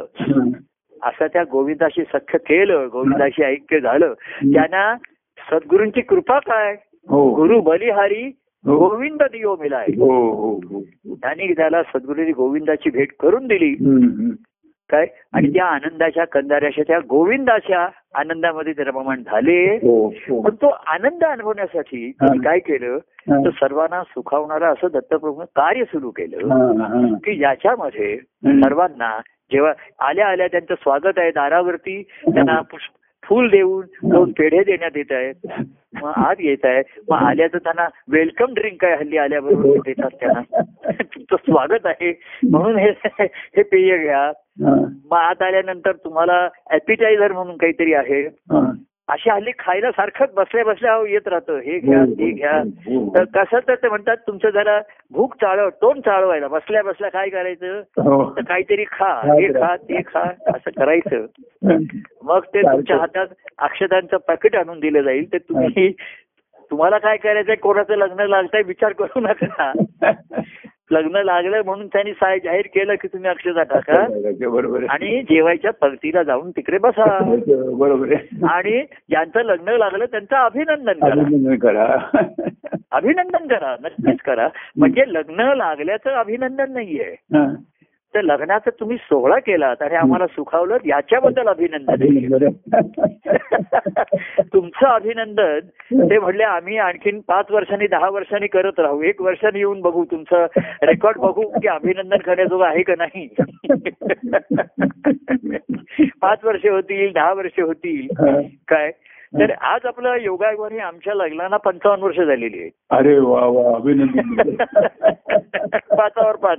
असं त्या गोविंदाशी सख्य केलं गोविंदाशी ऐक्य झालं त्यांना सद्गुरूंची कृपा काय? हो. गुरु बलिहारी हो. गोविंद दियो मिलाय हो त्यांनी त्याला सद्गुरूंनी गोविंदाची भेट करून दिली. काय? आणि त्या आनंदाच्या कंदाऱ्याच्या त्या गोविंदाच्या आनंदामध्ये रममाण झाले. पण तो आनंद अनुभवण्यासाठी त्यांनी काय केलं. तर सर्वांना सुखावणारं असं दत्तप्रभू कार्य सुरू केलं. की ज्याच्यामध्ये. सर्वांना जेव्हा आल्या आल्या त्यांचं स्वागत आहे दारावरती त्यांना पुष्प- फूल देऊन दोन पेढे देण्यात येत आहेत. मग आत येत आहे मग आल्याचं त्यांना वेलकम ड्रिंक आहे हल्ली आल्याबरोबर देतात त्यांना? तुमचं स्वागत आहे. म्हणून हे हे पेय घ्या. हा. मग आत आल्यानंतर तुम्हाला ऍपिटायझर म्हणून काहीतरी आहे. हा. अशी हल्ली खायला सारखंच बसल्या बसल्या येत राहतं. हे घ्या ते घ्या. हो, हो. तर कसं तर ते म्हणतात तुमचं जरा भूक चाळव तोंड चाळवायला बसल्या बसल्या काय करायचं? हो. तर काहीतरी खा हे खा ते खा असं करायचं. मग ते तुमच्या हातात अक्षतांचं पॅकेट आणून दिलं जाईल. ते तुम्ही तुम्हाला काय करायचंय? कोणाचं लग्न लागतंय विचार करू नका. लग्न लागलं म्हणून त्यांनी साय जाहीर केलं की तुम्ही अक्षता टाका. बरोबर. आणि जेवायच्या पंक्तीला जाऊन तिकडे बसा. बरोबर आणि ज्यांचं लग्न लागलं त्यांचं अभिनंदन करा. अभिनंदन करा. अभिनंदन करा नक्कीच करा. म्हणजे लग्न लागल्याचं अभिनंदन नाहीये. हा. तर लग्नाचा तुम्ही सोहळा केलात आणि आम्हाला सुखावलं याच्याबद्दल अभिनंदन तुमचं अभिनंदन. ते म्हणले आम्ही आणखीन पाच वर्षांनी दहा वर्षांनी करत राहू. एक वर्षांनी येऊन बघू तुमचं रेकॉर्ड बघू की अभिनंदन करण्याजोगं आहे का नाही. पाच वर्षे होतील दहा वर्षे होतील. काय? तर आज आपलं योगावर हे आमच्या लग्नाला पंचावन्न वर्ष झालेली आहेत. अरे वा वा अभिनंदन. पाचावर पाच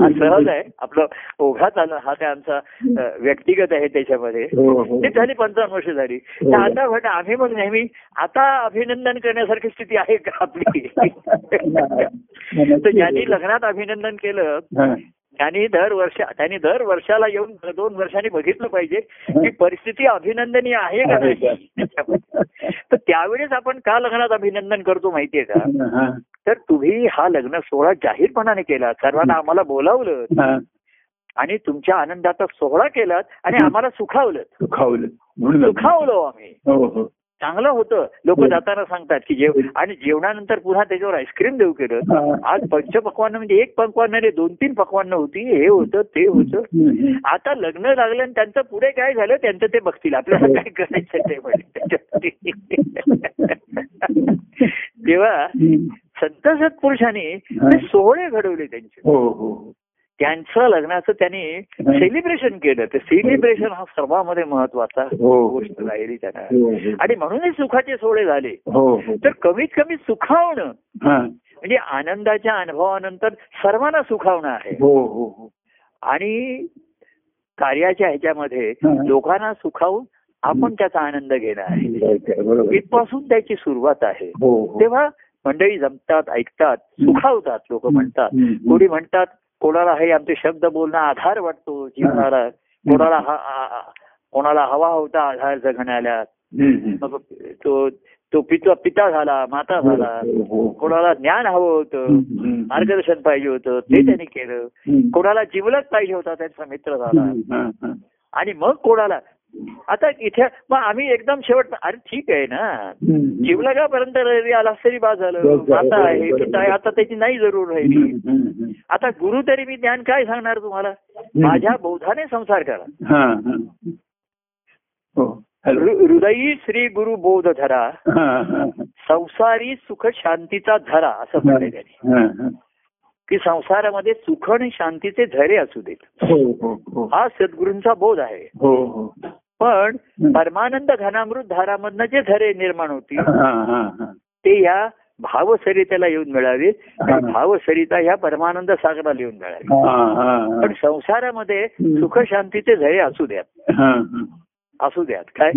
हा सहज आहे आपलं ओघात आलं हा काय आमचा व्यक्तिगत आहे त्याच्यामध्ये. हो हो. ते झाली पंचावन्न वर्ष झाली. तर आता म्हटलं आम्ही मग नेहमी आता अभिनंदन करण्यासारखी स्थिती आहे का आपली? तर ज्यांनी लग्नात अभिनंदन केलं हा. त्यांनी दर वर्ष त्यांनी दर वर्षाला येऊन दोन वर्षांनी बघितलं पाहिजे की परिस्थिती अभिनंदनीय आहे का? नाही? तर त्यावेळेस आपण का लग्नात अभिनंदन करतो माहितीये का? तर तुम्ही हा लग्न सोहळा जाहीरपणाने केला सर्वांना आम्हाला बोलावलं. आणि तुमच्या आनंदाचा सोहळा केलात आणि आम्हाला सुखावलं. सुखावलं. सुखावलो आम्ही. हो हो. चांगलं होतं लोक. जाताना सांगतात की जेव आणि जेवणानंतर पुन्हा त्याच्यावर आईस्क्रीम देऊ केलं. आज पंचपक्वान म्हणजे एक पक्वान नाही दोन तीन पक्वान होती हे होतं ते होतं. आता लग्न लागलं आणि त्यांचं पुढे काय झालं त्यांचं ते बघतील आपल्याला काय करायचं ते म्हणे तेव्हा. संत सत्पुरुषांनी सोहळे घडवले त्यांचे हो हो हो. त्यांचं लग्नाचं त्यांनी सेलिब्रेशन केलं. ते सेलिब्रेशन हा सर्वांमध्ये महत्त्वाचा हो. गोष्ट राहिली त्यांना. हो, हो. आणि म्हणूनच सुखाचे सोहळे झाले. तर कमीत कमी सुखावणं. हा. म्हणजे आनंदाच्या अनुभवानंतर सर्वांना सुखावणं आहे. हो हो हो. आणि कार्याच्या ह्याच्यामध्ये. लोकांना सुखावून आपण त्याचा आनंद घेणं आहे. इथपासून त्याची सुरुवात आहे. तेव्हा मंडळी जमतात ऐकतात सुखावतात लोक म्हणतात. कोणी म्हणतात कोणाला हे आमचे शब्द बोलणं आधार वाटतो जीवनाला कोणाला हा कोणाला हवा होता आधार जगण्याला तो तो पिता पिता झाला माता झाला हो, हो. कोणाला ज्ञान हवं होतं. मार्गदर्शन पाहिजे होतं ते त्यांनी केलं. कोणाला जिवलग पाहिजे होता त्यांचा मित्र झाला हा, हा. आणि मग कोणाला आता इथे मग आम्ही एकदम शेवट अरे ठीक आहे ना. हम्म. जिवलगापर्यंत जरी आलास तरी बाद झालं. माता आहे आता त्याची नाही जरूर राहिली. आता गुरु तरी मी ज्ञान काय सांगणार तुम्हाला? माझ्या बोधाने संसार करा. हा, हृदयी श्री गुरु बोध धरा. संसारी सुख शांतीचा धरा असं म्हटलंय त्यांनी. की संसारामध्ये सुख आणि शांतीचे झरे असू देत हो हो हो हा सद्गुरूंचा बोध आहे हो हो पण. परमानंद घनामृत धारामधनं जे झरे निर्माण होतील हा, हा, हा. ते या भावसरितेला येऊन मिळावे भावसरिता ह्या परमानंद सागराला येऊन मिळावे. पण संसारामध्ये. सुख शांतीचे झरे असू द्यात. असू द्यात काय.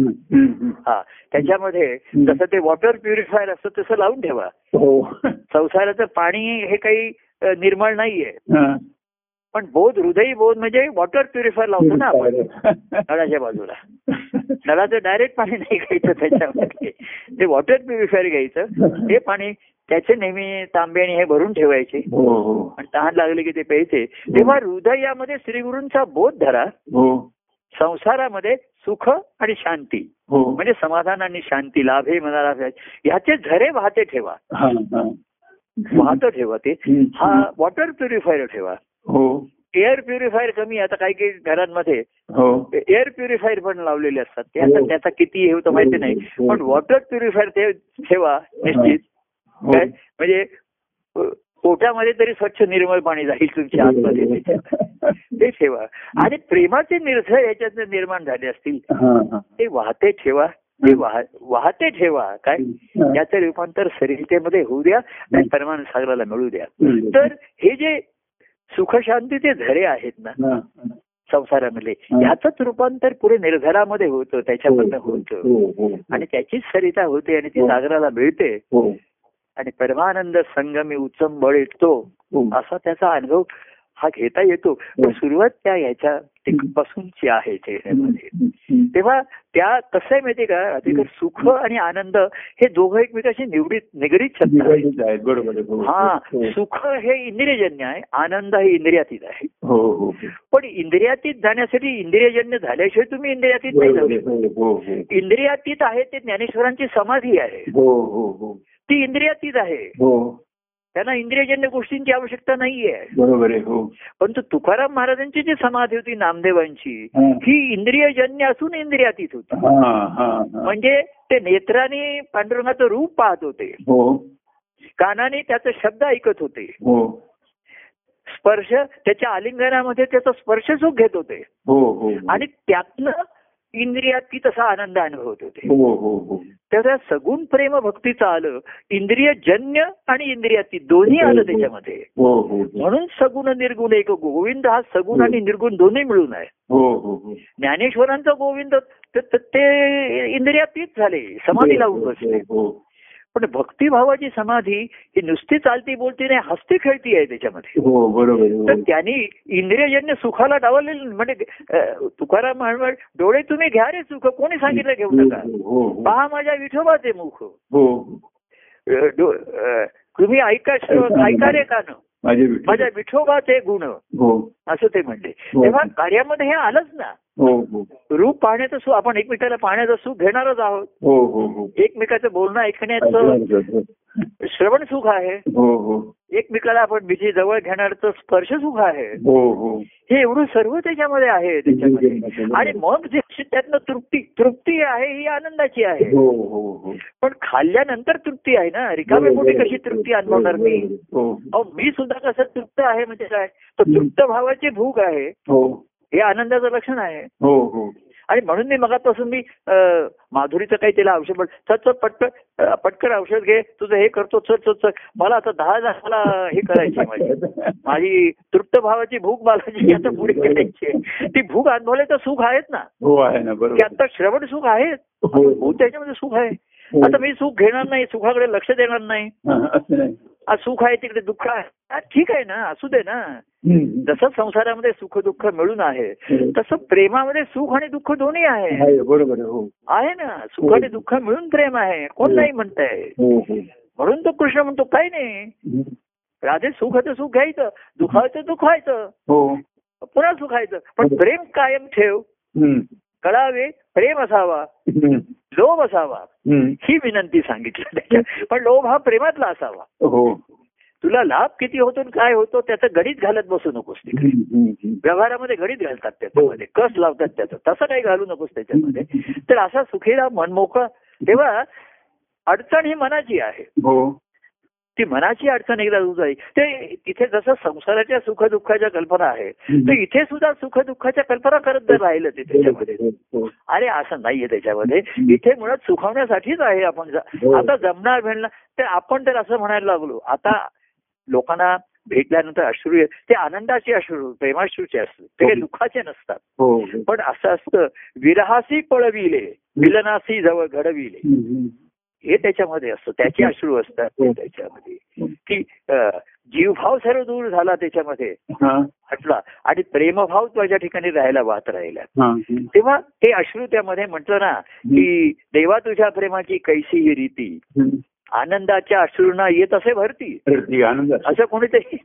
हा त्याच्यामध्ये. जसं ते वॉटर प्युरिफायर असतं तसं लावून ठेवा हो संसाराचं पाणी हे काही निर्मळ नाहीये. हा. पण बोध हृदयी बोध म्हणजे वॉटर प्युरिफायर लावतो ना आपण. नळाच्या बाजूला. नळाचं डायरेक्ट पाणी नाही घ्यायचं त्याच्यामध्ये. ते वॉटर प्युरिफायर घ्यायचं. ते पाणी त्याचे नेहमी तांबे आणि हे भरून ठेवायचे. हो हो. आणि तहान लागले की ते प्यायचे. तेव्हा हृदयामध्ये श्रीगुरूंचा बोध धरा. हो. संसारामध्ये सुख आणि शांती. हो. म्हणजे समाधान आणि शांती लाभे मनाला ह्याचे झरे वाहते ठेवा. हा, हा. वाहत ठेवा ते. हा वॉटर प्युरिफायर ठेवा. हो. एअर प्युरिफायर कमी आता काही काही घरांमध्ये हो. एअर प्युरिफायर पण लावलेले असतात. ते हो. आता त्याचा किती हे होतं माहिती नाही. हो. पण वॉटर प्युरिफायर ते ठेवा निश्चित. हो. काय? म्हणजे पोटामध्ये तरी स्वच्छ निर्मळ पाणी जाईल तुमच्या आतमध्ये. ते ठेवा. आणि प्रेमाचे निर्झर याच्यात निर्माण झाले असतील. हा, हा. ते वाहते ठेवा. ते वाह- वाहते ठेवा. काय? हा. त्याचं रूपांतर सरितेमध्ये होऊ द्या आणि परमान सागराला मिळू द्या. तर हे जे सुखशांतीचे झरे आहेत ना हा. संसारामधले हा. याचंच रूपांतर पुढे निर्झरामध्ये होतं त्याच्यामधनं होतं. हो हो. आणि त्याचीच सरिता होते आणि ती हो. सागराला मिळते. हो. आणि परमानंद संगमी उचंबळ येतो हो. असा त्याचा अनुभव हा घेता येतो. पण सुरुवात त्या ह्याच्या पासूनची आहे चेहऱ्यामध्ये. तेव्हा त्या कसं आहे माहितीये का अधिक सुख आणि आनंद हे दोघं एकमेकाशी निवडीत निगडीत छंद आहेत. बरोबर. हो. हा हो. सुख हे इंद्रियजन्य आहे आनंद हे इंद्रियातीत आहे. हो पण इंद्रियातीत जाण्यासाठी इंद्रियजन्य झाल्याशिवाय तुम्ही इंद्रियातीत नाही जाऊ इंद्रियातीत आहे ते ज्ञानेश्वरांची समाधी आहे. हो हो हो. ती इंद्रियातीत आहे. त्यांना इंद्रियजन्य गोष्टींची आवश्यकता नाहीये. बरोबर आहे हो. परंतु तुकाराम महाराजांची जी समाधी होती नामदेवांची हा. इंद्रियजन्य असून इंद्रियातीत होती. हा हा हा. म्हणजे ते नेत्राने पांडुरंगाचं रूप पाहत होते. हो. कानाने त्याचे शब्द ऐकत होते. हो. स्पर्श त्याच्या आलिंगनामध्ये त्याचा स्पर्श सुख घेत होते. आणि त्यातनं इंद्रियातीत असा आनंद अनुभवत होते. हो हो हो. तर त्या सगुण प्रेम भक्तीचं आलं इंद्रियजन्य आणि इंद्रियातीत दोन्ही आलं त्याच्यामध्ये. म्हणून सगुण निर्गुण एक गोविंद हा सगुण आणि निर्गुण दोन्ही मिळून आहे. ज्ञानेश्वरांचा गोविंद त- त- ते इंद्रियातीत झाले समाधी लावून बसले. पण भक्तिभावाची समाधी ही नुसती चालती बोलती नाही हसती खेळती आहे त्याच्यामध्ये. हो आहे, तर हो. त्यांनी इंद्रियजन्य सुखाला डावलेलं म्हणजे तुकाराम डोळे तुम्ही घ्या रे सुख कोणी सांगितलं घेऊ नका? हो हो. पहा माझ्या विठोबाचे मुख. हो. तुम्ही ऐका ऐका रे कान. माझ्या विठोबाचे गुण. हो. असं ते म्हणले. हो. तेव्हा कार्यामध्ये हे आलंच ना. हो हो रूप पाहण्याचं सुख आपण एकमेकाला पाहण्याचं सुख घेणारच आहोत. हो हो हो. एकमेकाचं बोलणं ऐकण्याचं श्रवण सुख आहे. हो हो. एकमेकाला आपण बिजी जवळ घेणारचं स्पर्श सुख आहे. हो हो. हे एवढं सर्व त्याच्यामध्ये आहे त्याच्यामध्ये. आणि मग जे त्यातनं तृप्ती तृप्ती आहे ही आनंदाची आहे. हो हो हो. पण खाल्ल्यानंतर तृप्ती आहे ना? रिकाम्या पोटी कशी तृप्ती अनुभवणार मी? हो. अहो मी सुद्धा कसं तृप्त आहे म्हणजे काय? तर तृप्त भावाची भूक आहे. हो आनंदाचं लक्षण आहे. हो हो. आणि म्हणून मी मगापासून मी माधुरीचं काही तिला औषध चल चल पटकन औषध घे तुझं हे करतो चल चल चल. मला आता दहा जणांना हे करायची माझी. माझी तृप्त भावाची भूक मला जी आता पुढे करायची. ती भूक अनुभवल्याचं सुख आहेत ना. हो आहे ना की बरोबर आता श्रवण सुख आहे हो. त्याच्यामध्ये सुख आहे. हो. आता मी सुख घेणार नाही सुखाकडे लक्ष देणार नाही. सुख आहे तिकडे दुःख आहे. हा, ठीक आहे ना असू दे ना. जसं संसारामध्ये सुख दुःख मिळून आहे हो. तसं प्रेमामध्ये सुख आणि दुःख दोन्ही आहे. बरोबर आहे हो. आहे ना सुख आणि दुःख मिळून प्रेम आहे. कोण नाही म्हणताय. हो हो. म्हणून तो कृष्ण म्हणतो काही नाही. राधे सुखाचं सुख घ्यायचं दुखायचं दुखायचं हो. पुन्हा सुखायचं पण प्रेम कायम ठेव. कळावे प्रेम असावा. लोभ असावा. ही विनंती सांगितली. पण लोभ हा प्रेमातला असावा. हो. तुला लाभ किती होतो आणि काय होतो त्याचं गणित घालत बसू नकोस तिकडे. व्यवहारामध्ये गणित घालतात त्याच्यामध्ये. कस लावतात त्याचं? तसं काही घालू नकोस त्याच्यामध्ये. तर असा सुखीला मन मोकळं तेव्हा अडचण ही मनाची आहे. हो. ती मनाची अडचण एकदा दूर जाईल ते तिथे जसं संसाराच्या सुख दुःखाच्या कल्पना आहे तर इथे सुद्धा सुख दुःखाच्या कल्पना करत जर राहिलं ते त्याच्यामध्ये. हो, हो. अरे असं नाहीये त्याच्यामध्ये. इथे मुळात सुखावण्यासाठीच आहे आपण हो. आता जमणार भेटणार तर आपण तर असं म्हणायला लागलो. आता लोकांना भेटल्यानंतर अश्रू ते आनंदाचे अश्रू प्रेमाश्रूचे असतात. ते काही दुःखाचे नसतात. पण असं असतं विरहासी पळविले विलनासी जवळ घडविले. हे त्याच्यामध्ये असतं. त्याचे अश्रू असतात ते त्याच्यामध्ये. की अं, जीवभाव सर्व दूर झाला त्याच्यामध्ये. हा. हटला. आणि प्रेमभाव तुझ्या ठिकाणी राहायला वाहत राहिला. हा. तेव्हा ते अश्रू त्यामध्ये म्हटलं ना की देवा तुझ्या प्रेमाची कैसी ही रीती. आनंदाच्या अश्रूंना येत असे भरती. असं कोणीतरी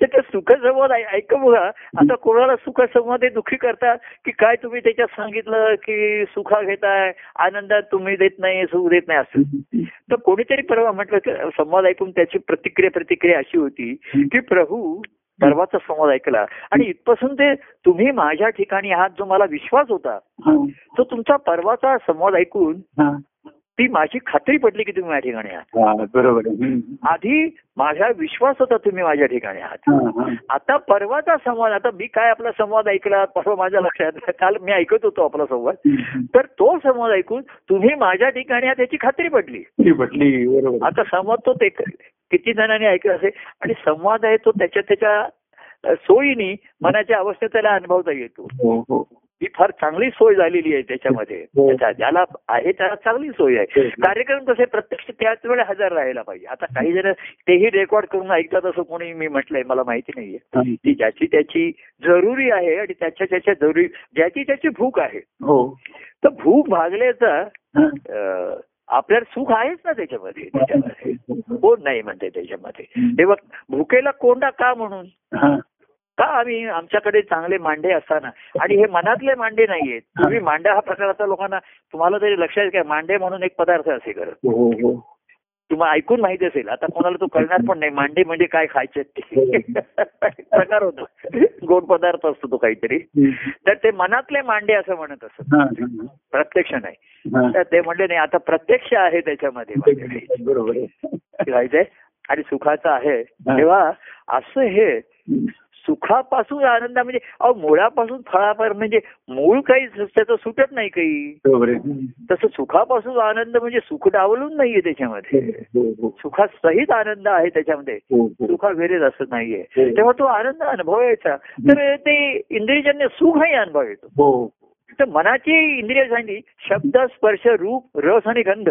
तर ते सुखसंवाद ऐक बघा. आता कोणाला सुखसंवाद हे दुःखी करतात? की काय तुम्ही त्याच्यात सांगितलं की सुखा घेताय आनंदात तुम्ही देत नाही सुख देत नाही असं. तर कोणीतरी परवा म्हटलं संवाद ऐकून त्याची प्रतिक्रिया प्रतिक्रिया अशी होती की प्रभू परवाचा संवाद ऐकला. आणि इथपासून ते तुम्ही माझ्या ठिकाणी आहात जो मला विश्वास होता. तो तुमचा परवाचा संवाद ऐकून. ती माझी खात्री पडली की तुम्ही माझ्या ठिकाणी आहात. हा, बरोबर. आधी माझा विश्वास होता तुम्ही माझ्या ठिकाणी आहात. हा, हा. आता परवाचा संवाद आता मी काय आपला संवाद ऐकला परवा माझ्या लक्षात काल मी ऐकत होतो आपला संवाद. तर तो संवाद ऐकून तुम्ही माझ्या ठिकाणी आहात याची खात्री पडली. ती म्हटली बरोबर. आता संवाद तो ते किती जणांनी ऐकला असेल? आणि संवाद आहे तो त्याच्या त्याच्या सोयीनी मनाच्या अवस्थेत त्याला अनुभवता येतो. हो फार चांगली सोय झालेली आहे त्याच्यामध्ये. हो. ज्याला आहे त्याला चांगली सोय आहे. हो. कार्यक्रम कसे प्रत्यक्ष त्याच वेळेला हजर राहायला पाहिजे. आता काही जण तेही रेकॉर्ड करून ऐकतात असं कोणी मी म्हटलंय मला माहिती नाहीये. ती ज्याची त्याची जरुरी आहे आणि त्याच्या त्याच्या जरुरी ज्याची त्याची भूक आहे. हो. तर भूक भागल्याचा आपल्याला सुख आहेच ना त्याच्यामध्ये. त्याच्यामध्ये. कोण नाही म्हणते त्याच्यामध्ये. तेव्हा भुकेला कोंडा का म्हणून. का आम्ही आमच्याकडे चांगले मांडे असताना? आणि हे मनातले मांडे नाहीयेत. तुम्ही मांडा हा प्रकार आता लोकांना तुम्हाला तरी लक्षात काय मांडे म्हणून एक पदार्थ असे खरं हो हो तुम्हाला ऐकून माहिती असेल. आता कोणाला तो कळणार पण नाही. मांडे म्हणजे काय खायचे प्रकार होतो. गोड पदार्थ असतो तो काहीतरी. तर ते मनातले मांडे असं म्हणत असत. हा, हा, प्रत्यक्ष नाही. हा. तर ते म्हणले नाही आता प्रत्यक्ष आहे त्याच्यामध्ये. बरोबर आणि सुखाचं आहे. तेव्हा असं हे सुखापासून आनंद म्हणजे अहो मुळापासून फळापर्यंत म्हणजे मूळ काही त्याचं सुटत नाही काही. तसं सुखापासून आनंद म्हणजे सुख डावलून नाहीये त्याच्यामध्ये. हो हो सुखात सहित आनंद आहे त्याच्यामध्ये. हो हो. सुखा वेरेच असं नाहीये. हो. तेव्हा तो आनंद अनुभवायचा. तर ते इंद्रियजन्य सुखही अनुभव येतो. हो. तर मनाची इंद्रिय सांगली शब्द स्पर्श रूप रस आणि गंध.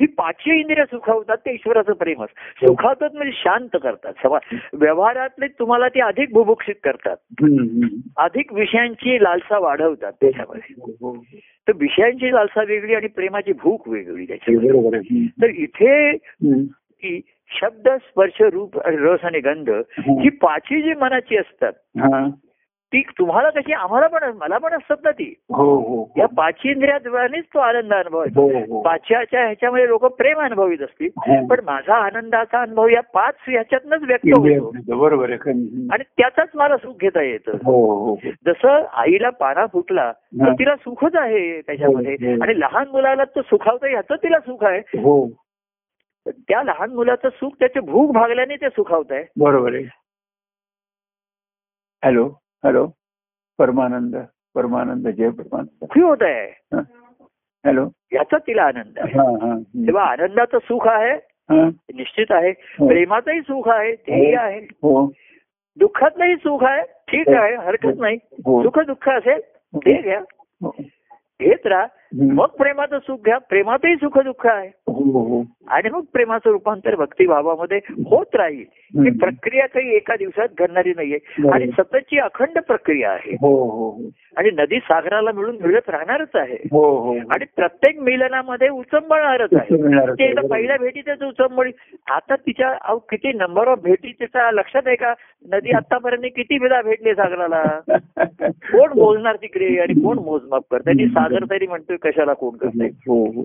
ही पाचही इंद्रिय सुखावतात ते ईश्वराचं प्रेमच सुखावतात म्हणजे शांत करतात सवा व्यवहारातले तुम्हाला ते अधिक बुभुक्षित करतात. अधिक विषयांची लालसा वाढवतात त्याच्यामध्ये हो, हो. तर विषयांची लालसा वेगळी आणि प्रेमाची भूक वेगळी त्याच्यामध्ये. तर इथे शब्द स्पर्श रूप आणि रस आणि गंध ही पाचही जी मनाची असतात हा. ती तुम्हाला कशी आम्हाला पण मला पण असतात ना ती. हो हो या पाचही इंद्रियाद्वारेच तो आनंद अनुभवायचा हो हो. पाचव्याच्या ह्याच्यामध्ये लोक प्रेम अनुभवित असतील. हो. पण माझा आनंदाचा अनुभव या पाच ह्याच्यातनच व्यक्त होतो. बरोबर आहे हम्म. आणि त्याचाच मला सुख घेता येतं. हो हो हो. जसं आईला पारा फुटला तर हा. तिला सुखच आहे त्याच्यामध्ये. हो, हो. आणि लहान मुलाला तो सुखावतं ह्याचं तिला सुख आहे. हो. त्या लहान मुलाचं सुख त्याचे भूक भागल्याने ते सुखावत आहे बरोबर आहे. हॅलो. हॅलो परमानंद परमानंद जय परमानंद सुखी होत आहे. हॅलो याचा तिला आनंद आहे हा हा. तेव्हा आनंदाचं सुख आहे. निश्चित आहे हो. प्रेमाचंही सुख आहे तेही हो. आहे हो दुःखातलंही सुख आहे ठीक आहे हरकत नाही. सुख दुःख असेल ते घ्या. घेत राहा. मग प्रेमाचं सुख घ्या. प्रेमातही सुख दुःख आहे. हो हो आणि मग प्रेमाचं रूपांतर भक्तिभावामध्ये होत राहील. ही. प्रक्रिया काही एका दिवसात घडणारी नाहीये. आणि सततची अखंड प्रक्रिया आहे. हो हो हो. आणि नदी सागराला मिळून मिळत राहणारच आहे. हो हो. आणि प्रत्येक मिलनामध्ये उचंबळणारच आहे. ते. पहिल्या भेटीतच उचंबळी आता तिच्या अहो, किती नंबर ऑफ भेटी तिचा लक्षात आहे का? नदी आतापर्यंत किती वेळा भेटली सागराला? कोण मोजणार तिकडे आणि कोण मोजमाप करत? सागर तरी म्हणतोय कशाला कोण करतंय हो हो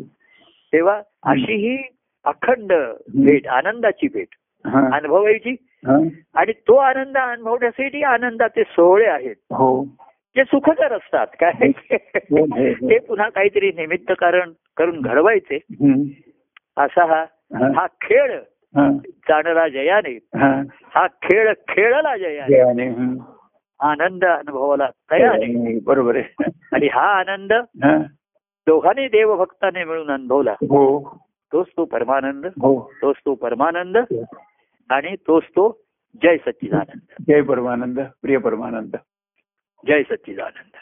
तेव्हा अशी ही अखंड भेट आनंदाची भेट. अनुभवायची. आणि तो आनंद अनुभवण्यासाठी आनंदाचे सोहळे आहेत हो जे सुखकर असतात काय. ते पुन्हा काहीतरी निमित्त कारण करून घडवायचे. असा हा हा. खेळ. जाणला जयाने हा. खेळ खेळला जयाने. आनंद अनुभवाला तयाने बरोबर आहे आणि हा आनंद. दोघांनी देवभक्ताने मिळून अनुभवला. हो. तोच तो परमानंद हो. तोच तो परमानंद आणि तोच तो जय सच्चिदानंद. जय परमानंद प्रिय परमानंद. जय सच्चिदानंद.